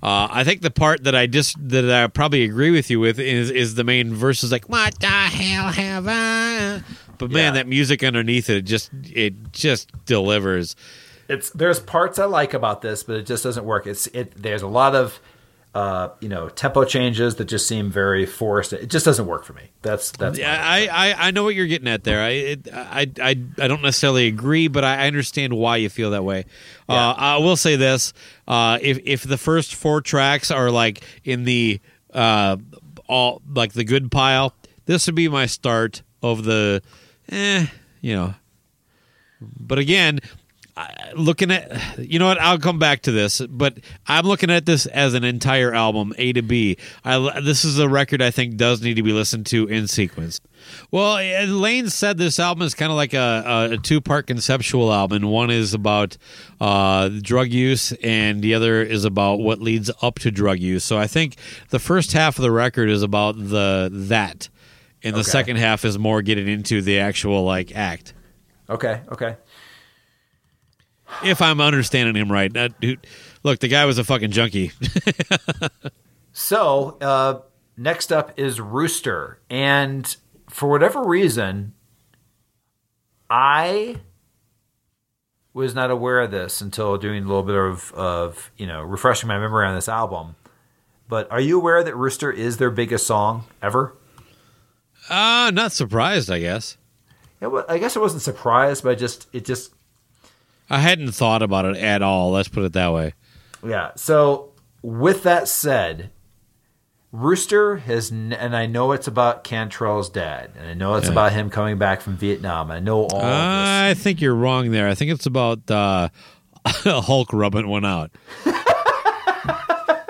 uh, I think the part that I just that I probably agree with you with is is the main verse is like what the hell have I? But man, Yeah. that music underneath it just it just delivers. it's there's parts I like about this, but it just doesn't work. It's it. There's a lot of uh, you know tempo changes that just seem very forced. It just doesn't work for me. That's that's Yeah, I, I, I know what you're getting at there. I, it, I, I, I don't necessarily agree, but I understand why you feel that way. Uh, I will say this: uh, if if the first four tracks are like in the uh, all like the good pile, this would be my start of the, eh, you know. But again, looking at you know what I'll come back to this, but I'm looking at this as an entire album, A to B. I, this is a record I think does need to be listened to in sequence. Well, Layne said this album is kind of like a, a two part conceptual album. And one is about uh, drug use, and the other is about what leads up to drug use. So I think the first half of the record is about the that, and the Okay. second half is more getting into the actual like act okay. Okay. if I'm understanding him right. That dude, look, the guy was a fucking junkie. So uh, next up is Rooster, and for whatever reason, I was not aware of this until doing a little bit of, of you know refreshing my memory on this album. But are you aware that Rooster is their biggest song ever? Uh, not surprised, I guess. I guess I wasn't surprised, but I just it just I hadn't thought about it at all. Let's put it that way. Yeah. So with that said, Rooster has, and I know it's about Cantrell's dad, and I know it's about him coming back from Vietnam. I know all of I think you're wrong there. I think it's about uh, Hulk rubbing one out.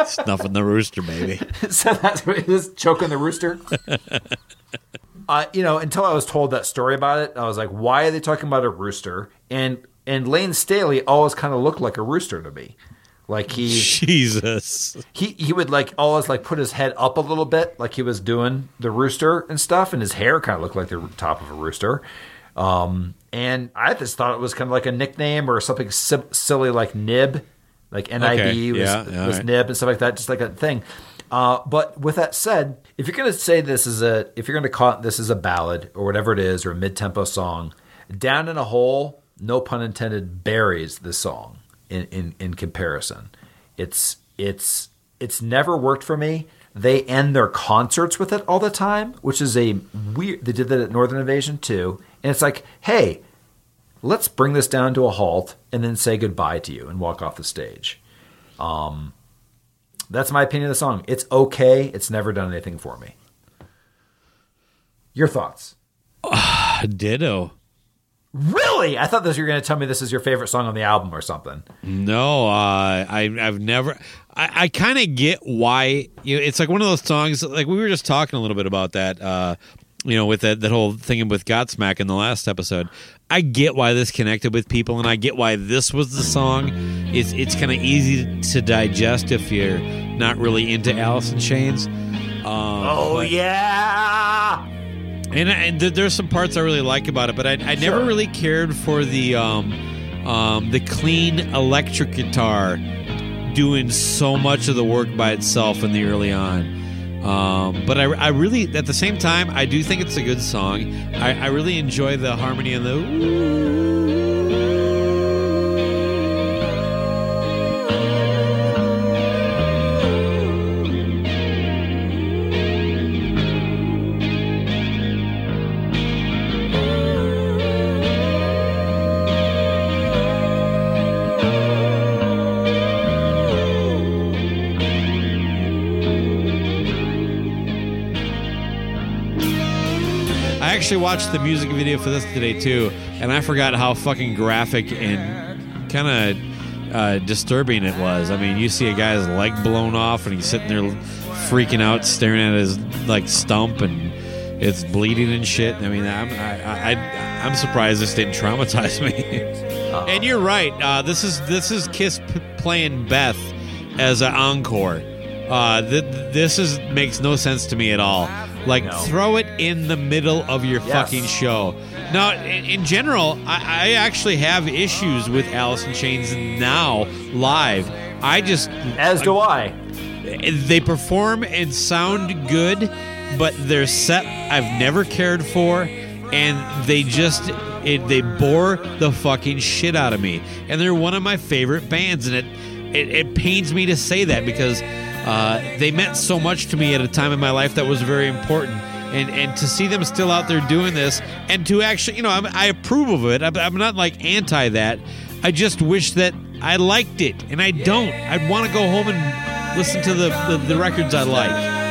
Snuffing the rooster, baby. so that's what it is, choking the rooster. uh, you know, until I was told that story about it, I was like, why are they talking about a rooster? And and Layne Staley always kind of looked like a rooster to me. Like he Jesus. he he would like always like put his head up a little bit, like he was doing the rooster and stuff, and his hair kind of looked like the top of a rooster. Um, and I just thought it was kind of like a nickname or something si- silly like Nib, like NIB Okay, was, yeah, yeah, was right. Nib and stuff like that, just like a thing. Uh, but with that said, if you're going to say this is a, if you're going to call it this is a ballad or whatever it is or a mid tempo song, Down in a Hole, no pun intended, buries the song in, in, in comparison. It's it's it's never worked for me. They end their concerts with it all the time, which is a weird. They did that at Northern Invasion too, and it's like, hey, let's bring this down to a halt and then say goodbye to you and walk off the stage. Um, that's my opinion of the song. It's okay. It's never done anything for me. Your thoughts? Uh, Ditto. Really? I thought this you were going to tell me this is your favorite song on the album or something. No, uh, I I've never. I, I kind of get why you know, it's like one of those songs. Like we were just talking a little bit about that. Uh, you know, with that that whole thing with Godsmack in the last episode. I get why this connected with people, and I get why this was the song. It's it's kind of easy to digest if you're not really into Alice in Chains. Um, Oh but- yeah. and, and th- there's some parts I really like about it, but I, I never Sure. really cared for the um, um, the clean electric guitar doing so much of the work by itself in the early on. Um, but I, I really, at the same time, I do think it's a good song. I, I really enjoy the harmony and the. I actually watched the music video for this today too, and I forgot how fucking graphic and kind of uh, disturbing it was. I mean, you see a guy's leg blown off, and he's sitting there freaking out, staring at his like stump, and it's bleeding and shit. I mean, I'm I, I, I'm surprised this didn't traumatize me. and you're right. Uh, this is this is Kiss p- playing Beth as an encore. Uh, th- this is makes no sense to me at all. Like, No. throw it in the middle of your Yes. fucking show. Now, in, in general, I, I actually have issues with Alice in Chains now live. I just As do I. they perform and sound good, but their set I've never cared for, and they just it, they bore the fucking shit out of me. And they're one of my favorite bands, and it it, it pains me to say that because uh, they meant so much to me at a time in my life that was very important. And, and to see them still out there doing this, and to actually, you know, I'm, I approve of it. I'm, I'm not like anti that. I just wish that I liked it, and I don't. I'd want to go home and listen to the, the, the records I like.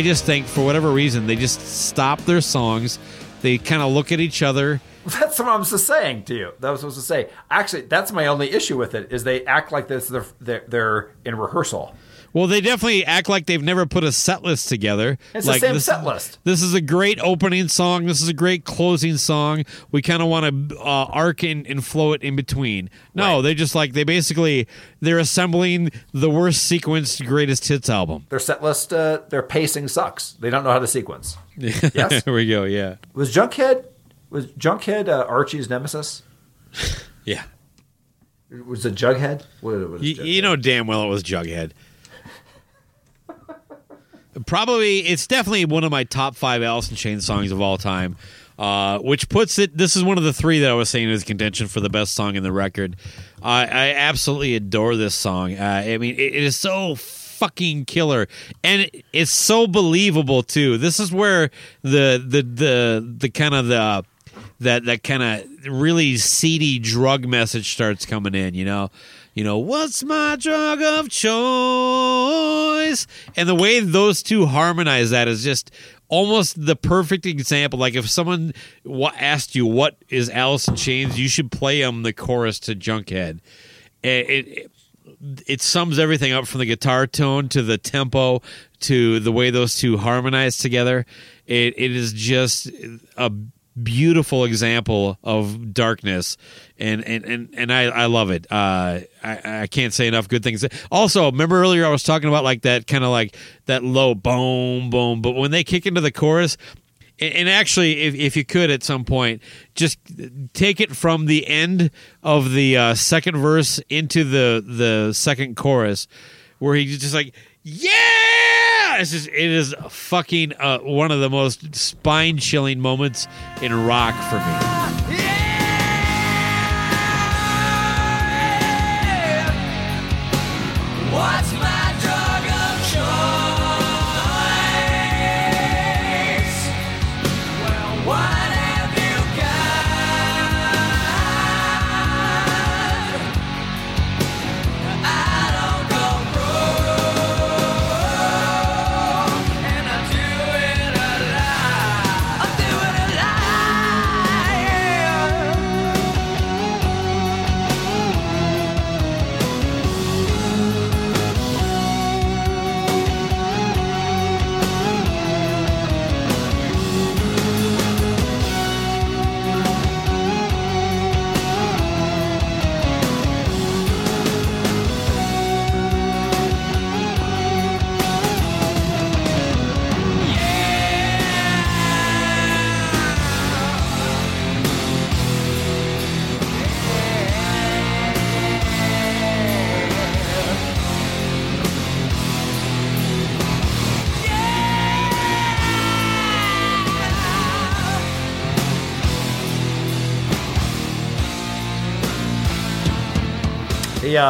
I just think for whatever reason they just stop their songs. They kind of look at each other. That's what I was just saying to you. That was supposed to say. Actually, that's my only issue with it is they act like this. They're they're, they're in rehearsal. Well, they definitely act like they've never put a set list together. It's the like same this, set list. This is a great opening song. This is a great closing song. We kind of want to uh, arc and, and flow it in between. No, Right. they just like they basically they're assembling the worst sequenced greatest hits album. Their set list, uh, their pacing sucks. They don't know how to sequence. Yes. there we go. Yeah, Was Junkhead was Junkhead uh, Archie's nemesis? yeah. Was it Jughead? What, what You, Jughead? you know damn well it was Jughead. Probably, it's definitely one of my top five Alice in Chains songs of all time. Uh, which puts it. This is one of the three that I was saying is contention for the best song in the record. I I absolutely adore this song. Uh, I mean, it, it is so fucking killer, and it, it's so believable too. This is where the the the the kind of the that that kind of really seedy drug message starts coming in. You know, you know what's my drug of choice, and the way those two harmonize that is just almost the perfect example. Like if someone asked you what is Alice in Chains, you should play them the chorus to Junkhead. Eh, it, it it sums everything up from the guitar tone to the tempo to the way those two harmonize together. It it is just a beautiful example of darkness, and and and, and I, I love it. Uh, I I can't say enough good things. Also, remember earlier I was talking about like that kind of like that low boom boom, but when they kick into the chorus. And actually, if, if you could at some point, just take it from the end of the uh, second verse into the the second chorus, where he's just like, "Yeah!" It's it is fucking uh, one of the most spine chilling moments in rock for me.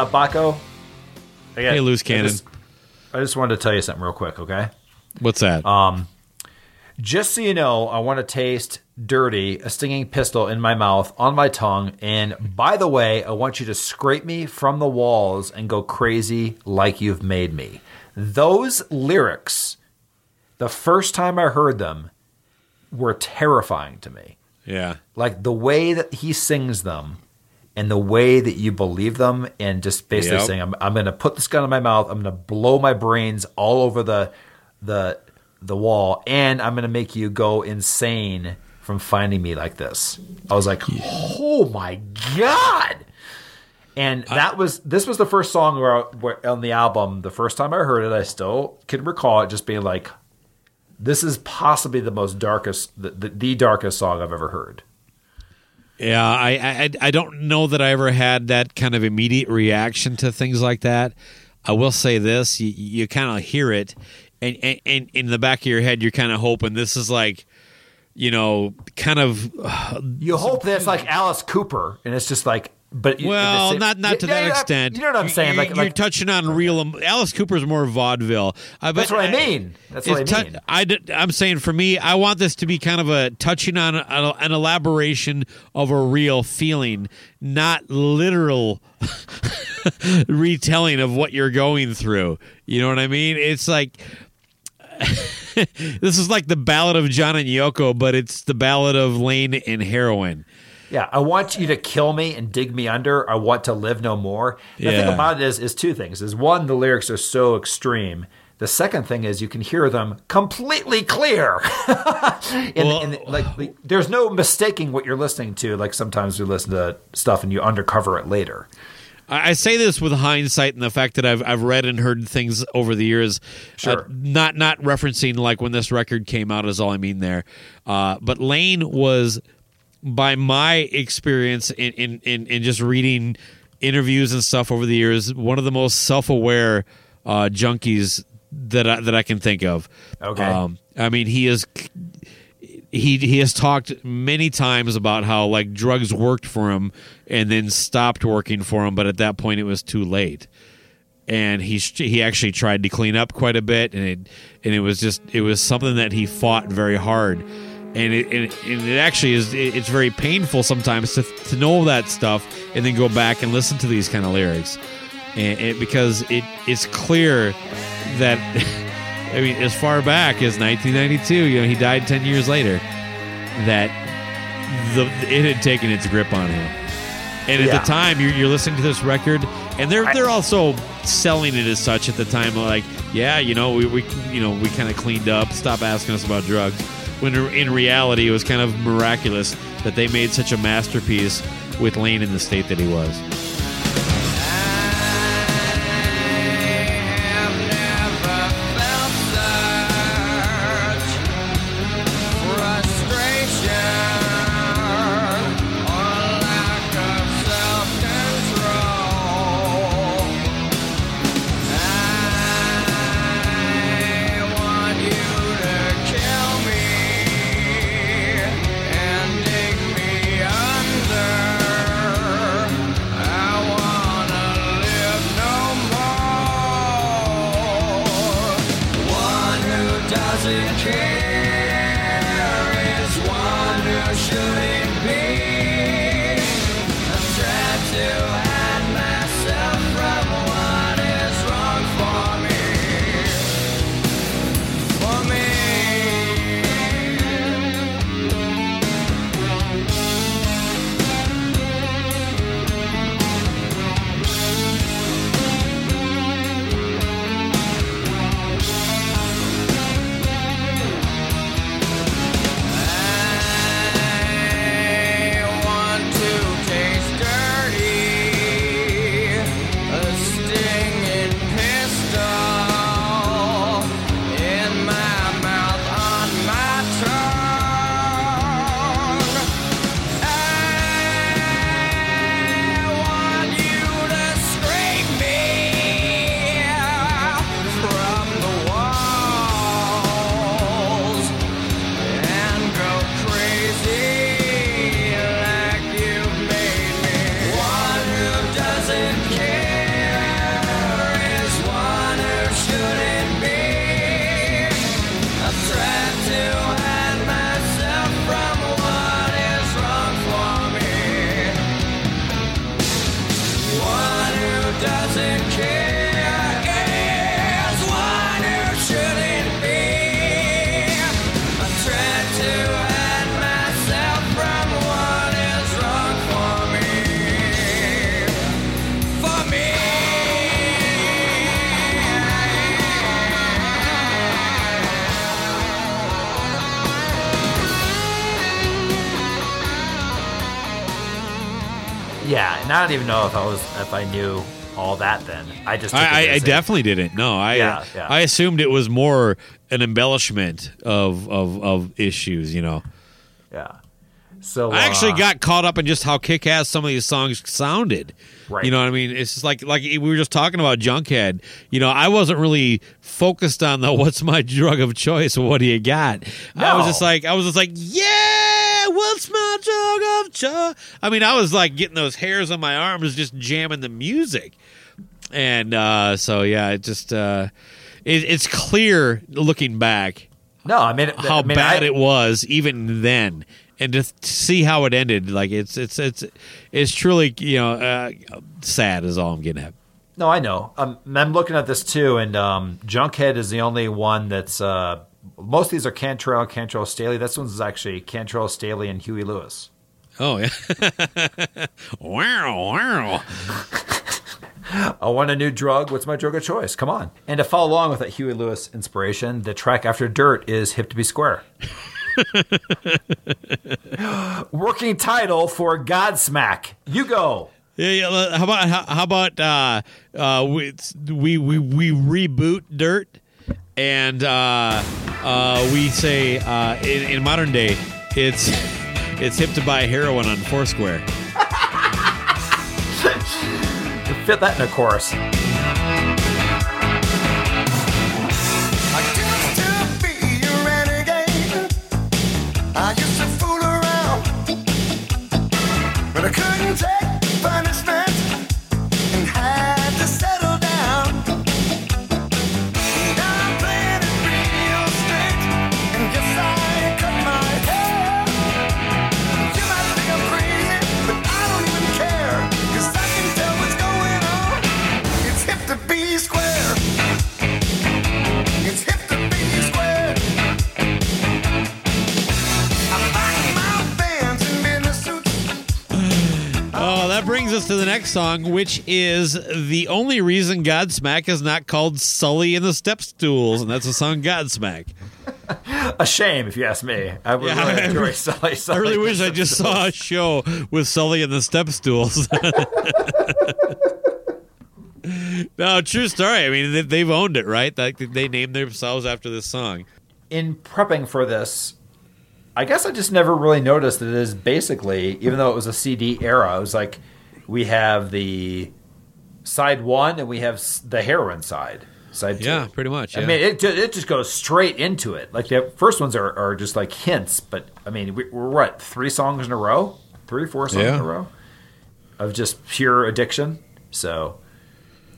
Uh, Baco. I got- Hey, loose I cannon. just, I just wanted to tell you something real quick, okay? What's that? Um, just so you know, I want to taste dirty, a stinging pistol in my mouth, on my tongue. And by the way, I want you to scrape me from the walls and go crazy like you've made me. Those lyrics, the first time I heard them, were terrifying to me. yeah. Like the way that he sings them and the way that you believe them, and just basically Yep. saying, I'm, I'm going to put this gun in my mouth, I'm going to blow my brains all over the, the, the wall, and I'm going to make you go insane from finding me like this. I was like, oh my God. And that was this was the first song where, where on the album. The first time I heard it, I still can recall it just being like, "This is possibly the most darkest, the, the, the darkest song I've ever heard." Yeah, I, I I don't know that I ever had that kind of immediate reaction to things like that. I will say this: you, you kind of hear it, and, and, and in the back of your head, you're kind of hoping this is like, you know, kind of uh, You hope that's like Alice Cooper, and it's just like, but well, not not to that extent. You know what I'm saying? You're, Like, you're like touching on real. Alice Cooper's more vaudeville. Uh, that's what I mean. That's what I mean. tou- I I'm saying for me, I want this to be kind of a touching on a, an elaboration of a real feeling, not literal retelling of what you're going through. You know what I mean? It's like this is like the ballad of John and Yoko, but it's the ballad of Layne and heroin. Yeah, I want you to kill me and dig me under. I want to live no more. The thing about it is, is two things. Is one, the lyrics are so extreme. The second thing is you can hear them completely clear. and, Well- and like, like, there's no mistaking what you're listening to. Like sometimes we listen to stuff and you undercover it later. I I say this with hindsight and the fact that I've I've read and heard things over the years. Sure. Uh, not not referencing like when this record came out is all I mean there. Uh, but Layne was, by my experience in, in in in just reading interviews and stuff over the years, one of the most self aware uh, junkies that I, that I can think of. Okay. Um, I mean, he is he he has talked many times about how like drugs worked for him and then stopped working for him, but at that point it was too late. And he he actually tried to clean up quite a bit, and it and it was just it was something that he fought very hard, and it and, and it actually is it, it's very painful sometimes to to know that stuff and then go back and listen to these kind of lyrics, and, and because it it's clear that. I mean, as far back as 1992, you know, he died 10 years later. That the it had taken its grip on him, and at Yeah. the time, you're, you're listening to this record, and they're they're also selling it as such at the time. Like, yeah, you know, we, we you know we kind of cleaned up, stop asking us about drugs, when in reality it was kind of miraculous that they made such a masterpiece with Layne in the state that he was. Don't even know if I was if I knew all that then. I just I, I, I definitely didn't. No, I Yeah, yeah. I assumed it was more an embellishment of of, of issues. You know, yeah. So I actually uh, got caught up in just how kick ass some of these songs sounded. Right. You know what I mean? It's just like like we were just talking about Junkhead. You know, I wasn't really focused on the what's my drug of choice. What do you got? I was just like I was just like yeah. What's my drug of choice? I mean, I was like getting those hairs on my arms, just jamming the music, and uh, so yeah, it just uh, it, it's clear looking back no. I mean, how I mean, bad I- it was even then and to see how it ended like it's it's it's it's truly you know uh, sad is all i'm getting at No, I know. Um, I'm looking at this too, and um, Junkhead is the only one that's. Uh, most of these are Cantrell, Cantrell, Staley. This one's actually Cantrell, Staley, and Huey Lewis. oh yeah wow wow I want a new drug. What's my drug of choice? Come on. And to follow along with that Huey Lewis inspiration, the track after Dirt is Hip to Be Square. Working title for Godsmack. You go. yeah, yeah how about how, how about uh uh we we we, we reboot dirt and uh uh we say uh in, in modern day it's it's hip to buy heroin on foursquare Fit that in a chorus. I used to be a renegade. I used to fool around, but I couldn't take that brings us to the next song, which is the only reason Godsmack is not called Sully and the Step Stools, and that's the song Godsmack. a shame, if you ask me. I would Yeah, really I enjoy really- Sully. I really wish I just saw a show with Sully and the Step Stools. no, true story. I mean, they, they've owned it, right? Like they named themselves after this song. in prepping for this, I guess I just never really noticed that it is basically, even though it was a CD era, it was like we have the side one and we have the heroin side. Side two. Yeah, pretty much. I mean, it, it just goes straight into it. Like the first ones are, are just like hints, but I mean, we, we're what three songs in a row, three, four songs Yeah. in a row of just pure addiction. So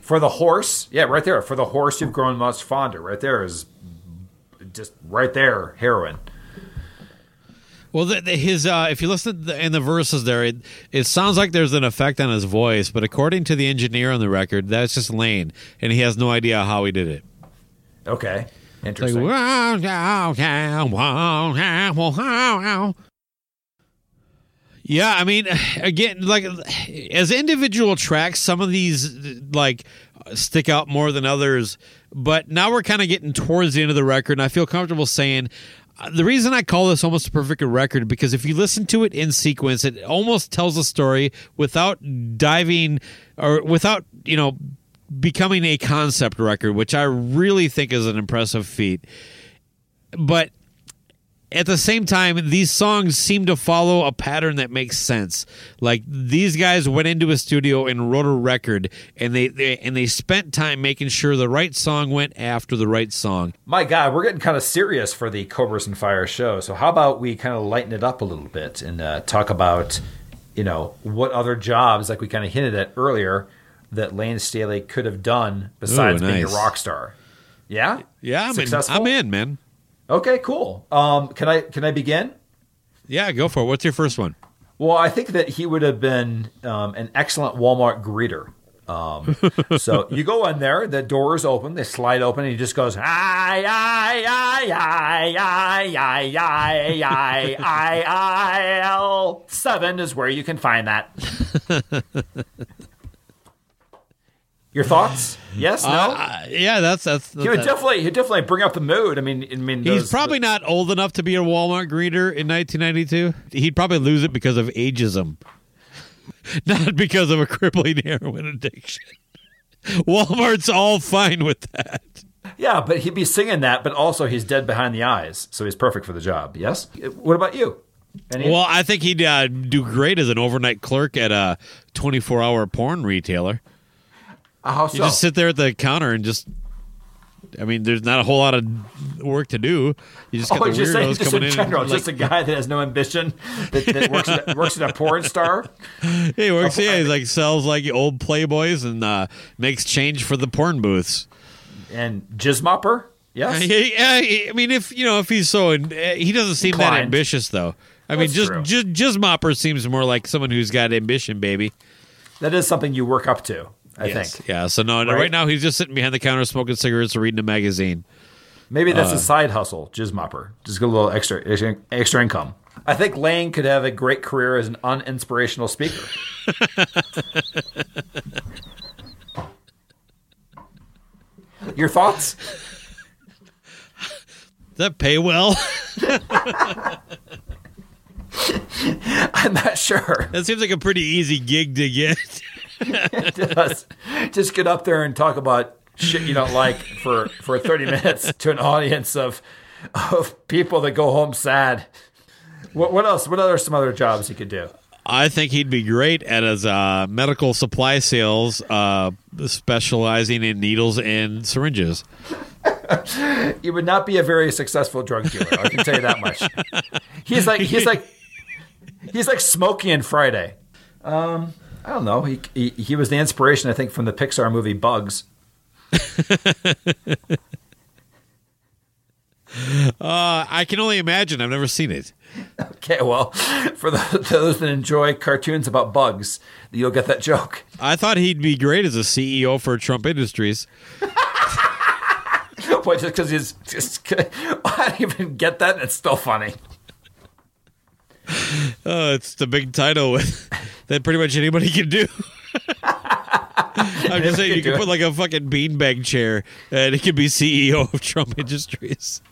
for the horse, yeah, right there. For the horse, you've grown much fonder. Right there is just right there, heroin. Well, the, the, his uh, if you listen to the, in the verses there, it, it sounds like there's an effect on his voice, but according to the engineer on the record, that's just Layne, and he has no idea how he did it. Okay, interesting. wow, wow, wow, wow, wow, wow. yeah, I mean, again, like as individual tracks, some of these like stick out more than others. But now we're kind of getting towards the end of the record, and I feel comfortable saying the reason I call this almost a perfect record because if you listen to it in sequence, it almost tells a story without diving or without you know becoming a concept record, which I really think is an impressive feat. But at the same time, these songs seem to follow a pattern that makes sense. Like these guys went into a studio and wrote a record, and they, they and they spent time making sure the right song went after the right song. My God, we're getting kind of serious for the Cobras and Fire show. So how about we kind of lighten it up a little bit and uh, talk about, you know, what other jobs, like we kind of hinted at earlier, that Layne Staley could have done besides Ooh, being a rock star. Yeah, Yeah, I'm in, I'm in, man. Okay, cool. Um, can I can I begin? Yeah, go for it. What's your first one? Well, I think that he would have been um, an excellent Walmart greeter. Um, so you go in there, the doors open, they slide open, and he just goes, I, I, I, I, I, I, I, I, I, L. Seven is where you can find that. Your thoughts? Yes, no. Uh, yeah, that's that's. he would that- definitely, he definitely bring up the mood. I mean, I mean, He's those- probably not old enough to be a Walmart greeter in 1992. He'd probably lose it because of ageism, not because of a crippling heroin addiction. Walmart's all fine with that. yeah, but he'd be singing that, but also he's dead behind the eyes, so he's perfect for the job. Yes. What about you? Any- Well, I think he'd uh, do great as an overnight clerk at a 24 hour porn retailer. Uh, how You just sit there at the counter and just. I mean, there's not a whole lot of work to do. You just got Oh, the just saying, just coming in general, and, just a guy that has no ambition that, that works at, works at a porn star. he works. Yeah, he's like sells like old Playboys and uh, makes change for the porn booths. and jizz mopper. Yes, Yeah, yeah, I mean, if you know, if he's so, he doesn't seem that ambitious, though. I mean, That's just true. just just Mopper seems more like someone who's got ambition, baby. that is something you work up to. I Yes. think Yeah. So no, Right? right now he's just sitting behind the counter smoking cigarettes or reading a magazine. maybe that's Uh. a side hustle. Jizz mopper, just get a little extra extra, extra income. I think Layne could have a great career as an uninspirational speaker. Your thoughts? Does that pay well? I'm not sure. that seems like a pretty easy gig to get. Just, just get up there and talk about shit you don't like for, for 30 minutes to an audience of of people that go home sad. What, what else? What other some other jobs he could do? I think he'd be great at his uh, medical supply sales, uh, specializing in needles and syringes. He would not be a very successful drug dealer. I can tell you that much. He's like he's like he's like Smokey and Friday. Um, I don't know. He, he he was the inspiration, I think, from the Pixar movie Bugs. Uh, I can only imagine. I've never seen it. Okay, well, for the, those that enjoy cartoons about bugs, you'll get that joke. I thought he'd be great as a CEO for Trump Industries. Boy, just because he's just, I don't even get that. And it's still funny. Oh, it's the big title with that pretty much anybody can do. I'm just saying you can put like a fucking beanbag chair and it could be CEO of Trump Industries.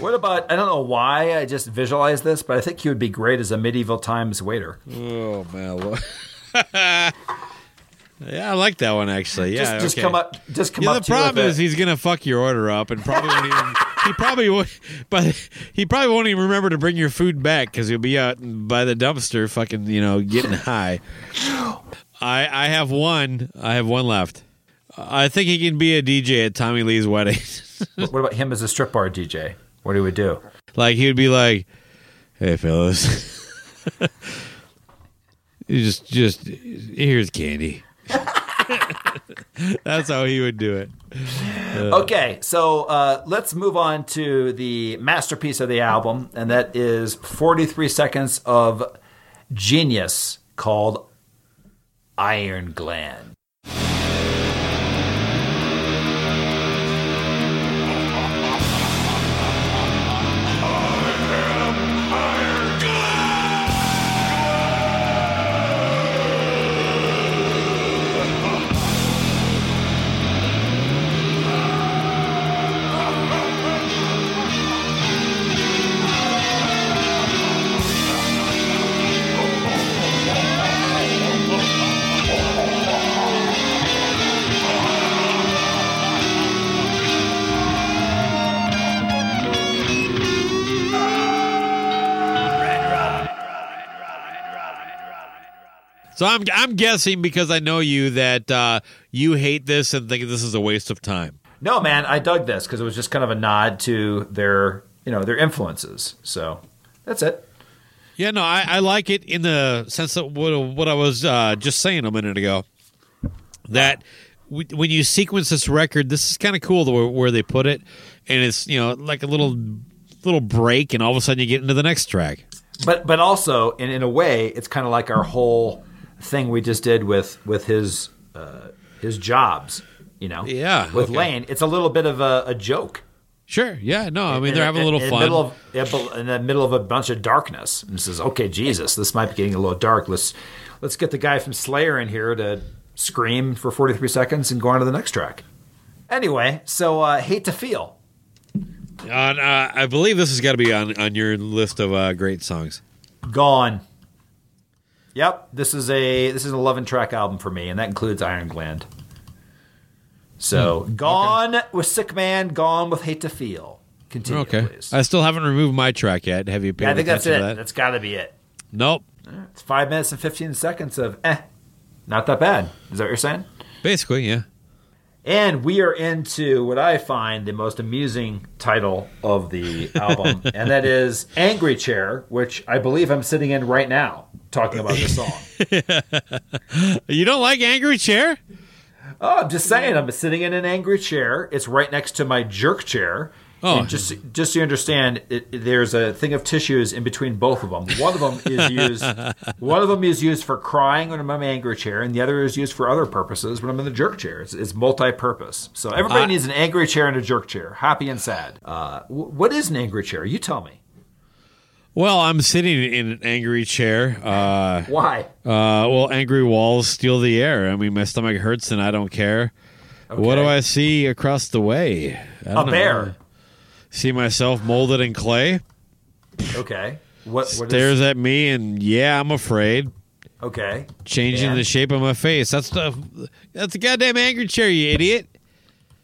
What about? I don't know why I just visualized this, but I think he would be great as a medieval times waiter. Oh man. Yeah, I like that one actually. Yeah, just, just okay. come up, just come Yeah, up. the to you with problem is he's gonna fuck your order up and probably won't even. He probably would, but he probably won't even remember to bring your food back because he'll be out by the dumpster, fucking, you know, getting high. I I have one. I have one left. I think he can be a DJ at Tommy Lee's wedding. what about him as a strip bar DJ? What do we do? like he would be like, "Hey fellas, you just just here's candy." That's how he would do it. Okay, so uh, let's move on to the masterpiece of the album, and that is 43 seconds of genius called Iron Gland. So I'm I'm guessing because I know you that uh, you hate this and think this is a waste of time. No, man, I dug this because it was just kind of a nod to their, you know, their influences. So that's it. Yeah, no, I, I like it in the sense of what what I was uh, just saying a minute ago. That w- when you sequence this record, this is kind of cool the where they put it, and it's you know like a little little break, and all of a sudden you get into the next track. But but also in in a way, it's kind of like our whole thing we just did with with his uh, his jobs. You know, Yeah, With okay. Layne, it's a little bit of a, a joke. Sure, yeah, no, I mean in- they're having a little in fun. The of, in the middle of a bunch of darkness, and says, "Okay, Jesus, this might be getting a little dark. Let's let's get the guy from Slayer in here to scream for 43 seconds and go on to the next track." Anyway, so uh, hate to feel. Uh, I believe this has got to be on on your list of uh, great songs. Gone. Yep, this is a this is an 11 track album for me, and that includes Iron Gland. So, Hmm, gone with Sick Man, gone with Hate to Feel. Continue, Okay, please. I still haven't removed my track yet. Have you paid Yeah, I think that's it. that? That's got to be it. Nope. It's five minutes and 15 seconds of eh, not that bad. Is that what you're saying? Basically, yeah. And we are into what I find the most amusing title of the album, and that is Angry Chair, which I believe I'm sitting in right now talking about this song. You don't like Angry Chair? Oh, I'm just saying, I'm sitting in an angry chair. It's right next to my jerk chair. Oh. And just just so you understand, it, there's a thing of tissues in between both of them. One of them is used. one of them is used for crying when I'm in my angry chair, and the other is used for other purposes when I'm in the jerk chair. It's, it's multi-purpose. So everybody I- needs an angry chair and a jerk chair, happy and sad. Uh, wh- what is an angry chair? You tell me. Well, I'm sitting in an angry chair. Uh, Why? uh, well, angry walls steal the air. I mean, my stomach hurts and I don't care. What do I see across the way? A know. bear. See myself molded in clay. Okay. What? what Stares is, at me, and yeah, I'm afraid. okay. Changing And? the shape of my face. That's the that's a goddamn angry chair, you idiot.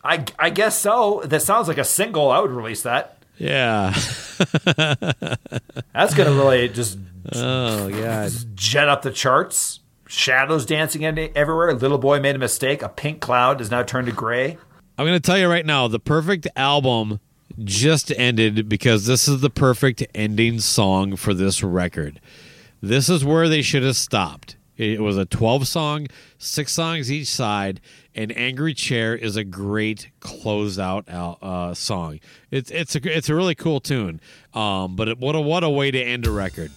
I I guess so. That sounds like a single. I would release that. Yeah. That's gonna really just oh god. jet up the charts. Shadows dancing in everywhere. Little boy made a mistake. A pink cloud has now turned to gray. I'm going to tell you right now, the perfect album just ended because this is the perfect ending song for this record. This is where they should have stopped. It was a 12 song, six songs each side, and "Angry Chair" is a great closeout uh, song. It's it's a it's a really cool tune, um, but it, what a what a way to end a record.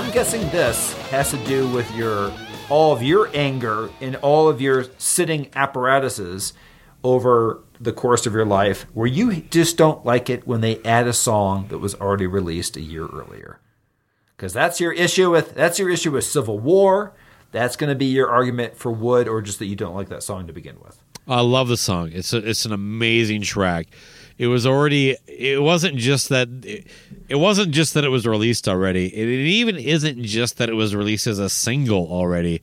I'm guessing this has to do with your all of your anger and all of your sitting apparatuses over the course of your life, where you just don't like it when they add a song that was already released a year earlier. Because that's your issue with that's your issue with Civil War. That's going to be your argument for Would, or just that you don't like that song to begin with. I love the song. It's a, it's an amazing track. It was already. It wasn't just that. It, it wasn't just that it was released already. It, it even isn't just that it was released as a single already.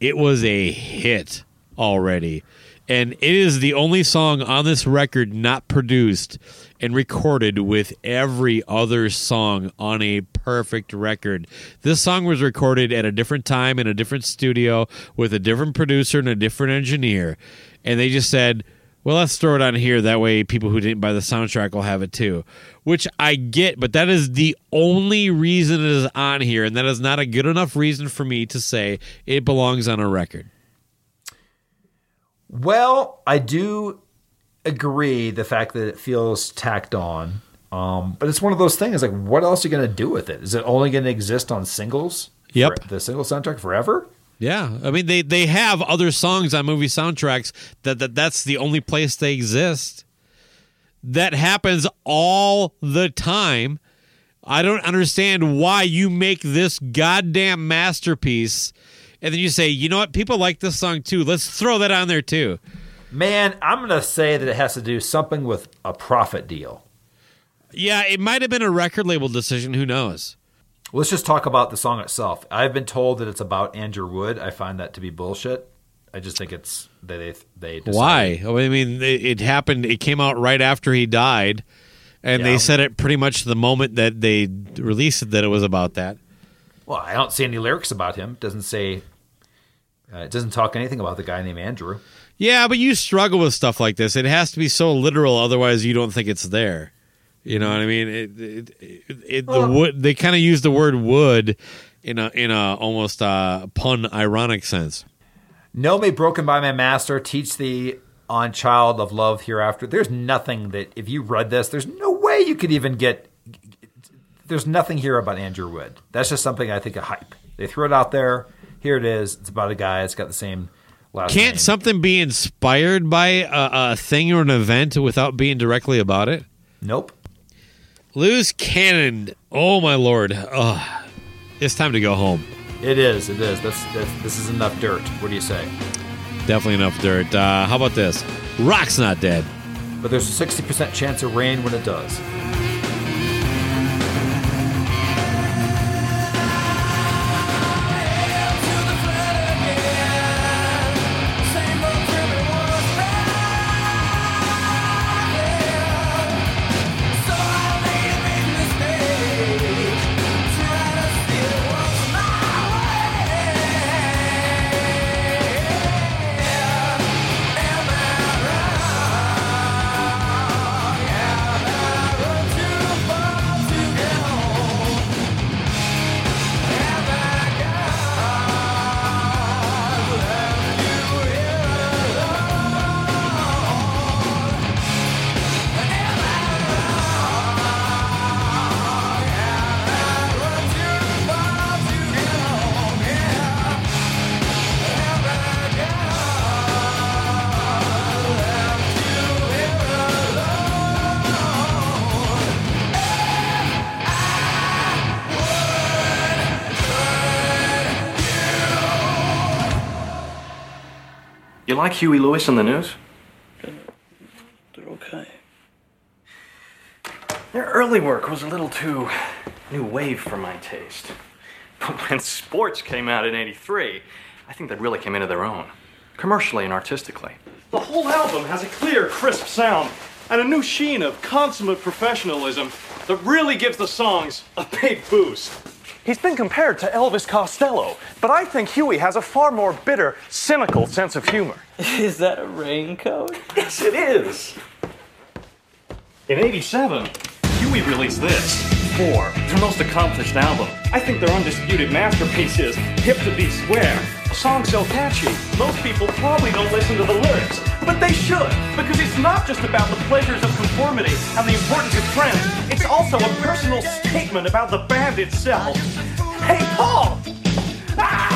It was a hit already, and it is the only song on this record not produced and recorded with every other song on a perfect record. This song was recorded at a different time in a different studio with a different producer and a different engineer. And they just said, well, let's throw it on here. That way, people who didn't buy the soundtrack will have it too. Which I get, but that is the only reason it is on here. And that is not a good enough reason for me to say it belongs on a record. Well, I do agree the fact that it feels tacked on. Um, but it's one of those things like, what else are you going to do with it? Is it only going to exist on singles? Yep. The single soundtrack forever? Yeah, I mean they they have other songs on movie soundtracks that, that that's the only place they exist. That happens all the time. I don't understand why you make this goddamn masterpiece and then you say, "You know what? People like this song too. Let's throw that on there too." Man, I'm going to say that it has to do something with a profit deal. Yeah, it might have been a record label decision, who knows. Let's just talk about the song itself. I've been told that it's about Andrew Wood. I find that to be bullshit. I just think it's they they, decided- Why? I mean, it, it happened. It came out right after he died, and Yeah. they said it pretty much the moment that they released it that it was about that. Well, I don't see any lyrics about him. It doesn't say. Uh, it doesn't talk anything about the guy named Andrew. Yeah, but you struggle with stuff like this. It has to be so literal, otherwise you don't think it's there. You know what I mean? It, it, it, it the wood. They kind of use the word "wood" in a in a almost uh, pun ironic sense. Know me broken by my master. Teach thee on child of love hereafter. There's nothing that if you read this, there's no way you could even get. There's nothing here about Andrew Wood. That's just something I think a hype. They threw it out there. Here it is. It's about a guy. It's got the same last Can't name. something be inspired by a, a thing or an event without being directly about it? Nope. Lose cannon. Oh my lord. Ugh. It's time to go home. It is. It is. That's, that's this is enough dirt. What do you say? Definitely enough dirt. Uh, how about this? Rock's not dead. But there's a sixty percent chance of rain when it does. You like Huey Lewis and the News? They're okay. Their early work was a little too new wave for my taste. But when Sports came out in 83, I think they really came into their own, commercially and artistically. The whole album has a clear, crisp sound and a new sheen of consummate professionalism that really gives the songs a big boost. He's been compared to Elvis Costello, but I think Huey has a far more bitter, cynical sense of humor. Is that a raincoat? Yes, it is. In 87, Huey released this. Fore, their most accomplished album. I think their undisputed masterpiece is Hip to Be Square. A song so catchy, most people probably don't listen to the lyrics, but they should, because it's not just about the pleasures of conformity and the importance of trends, it's also a personal statement about the band itself. Hey, Paul! Too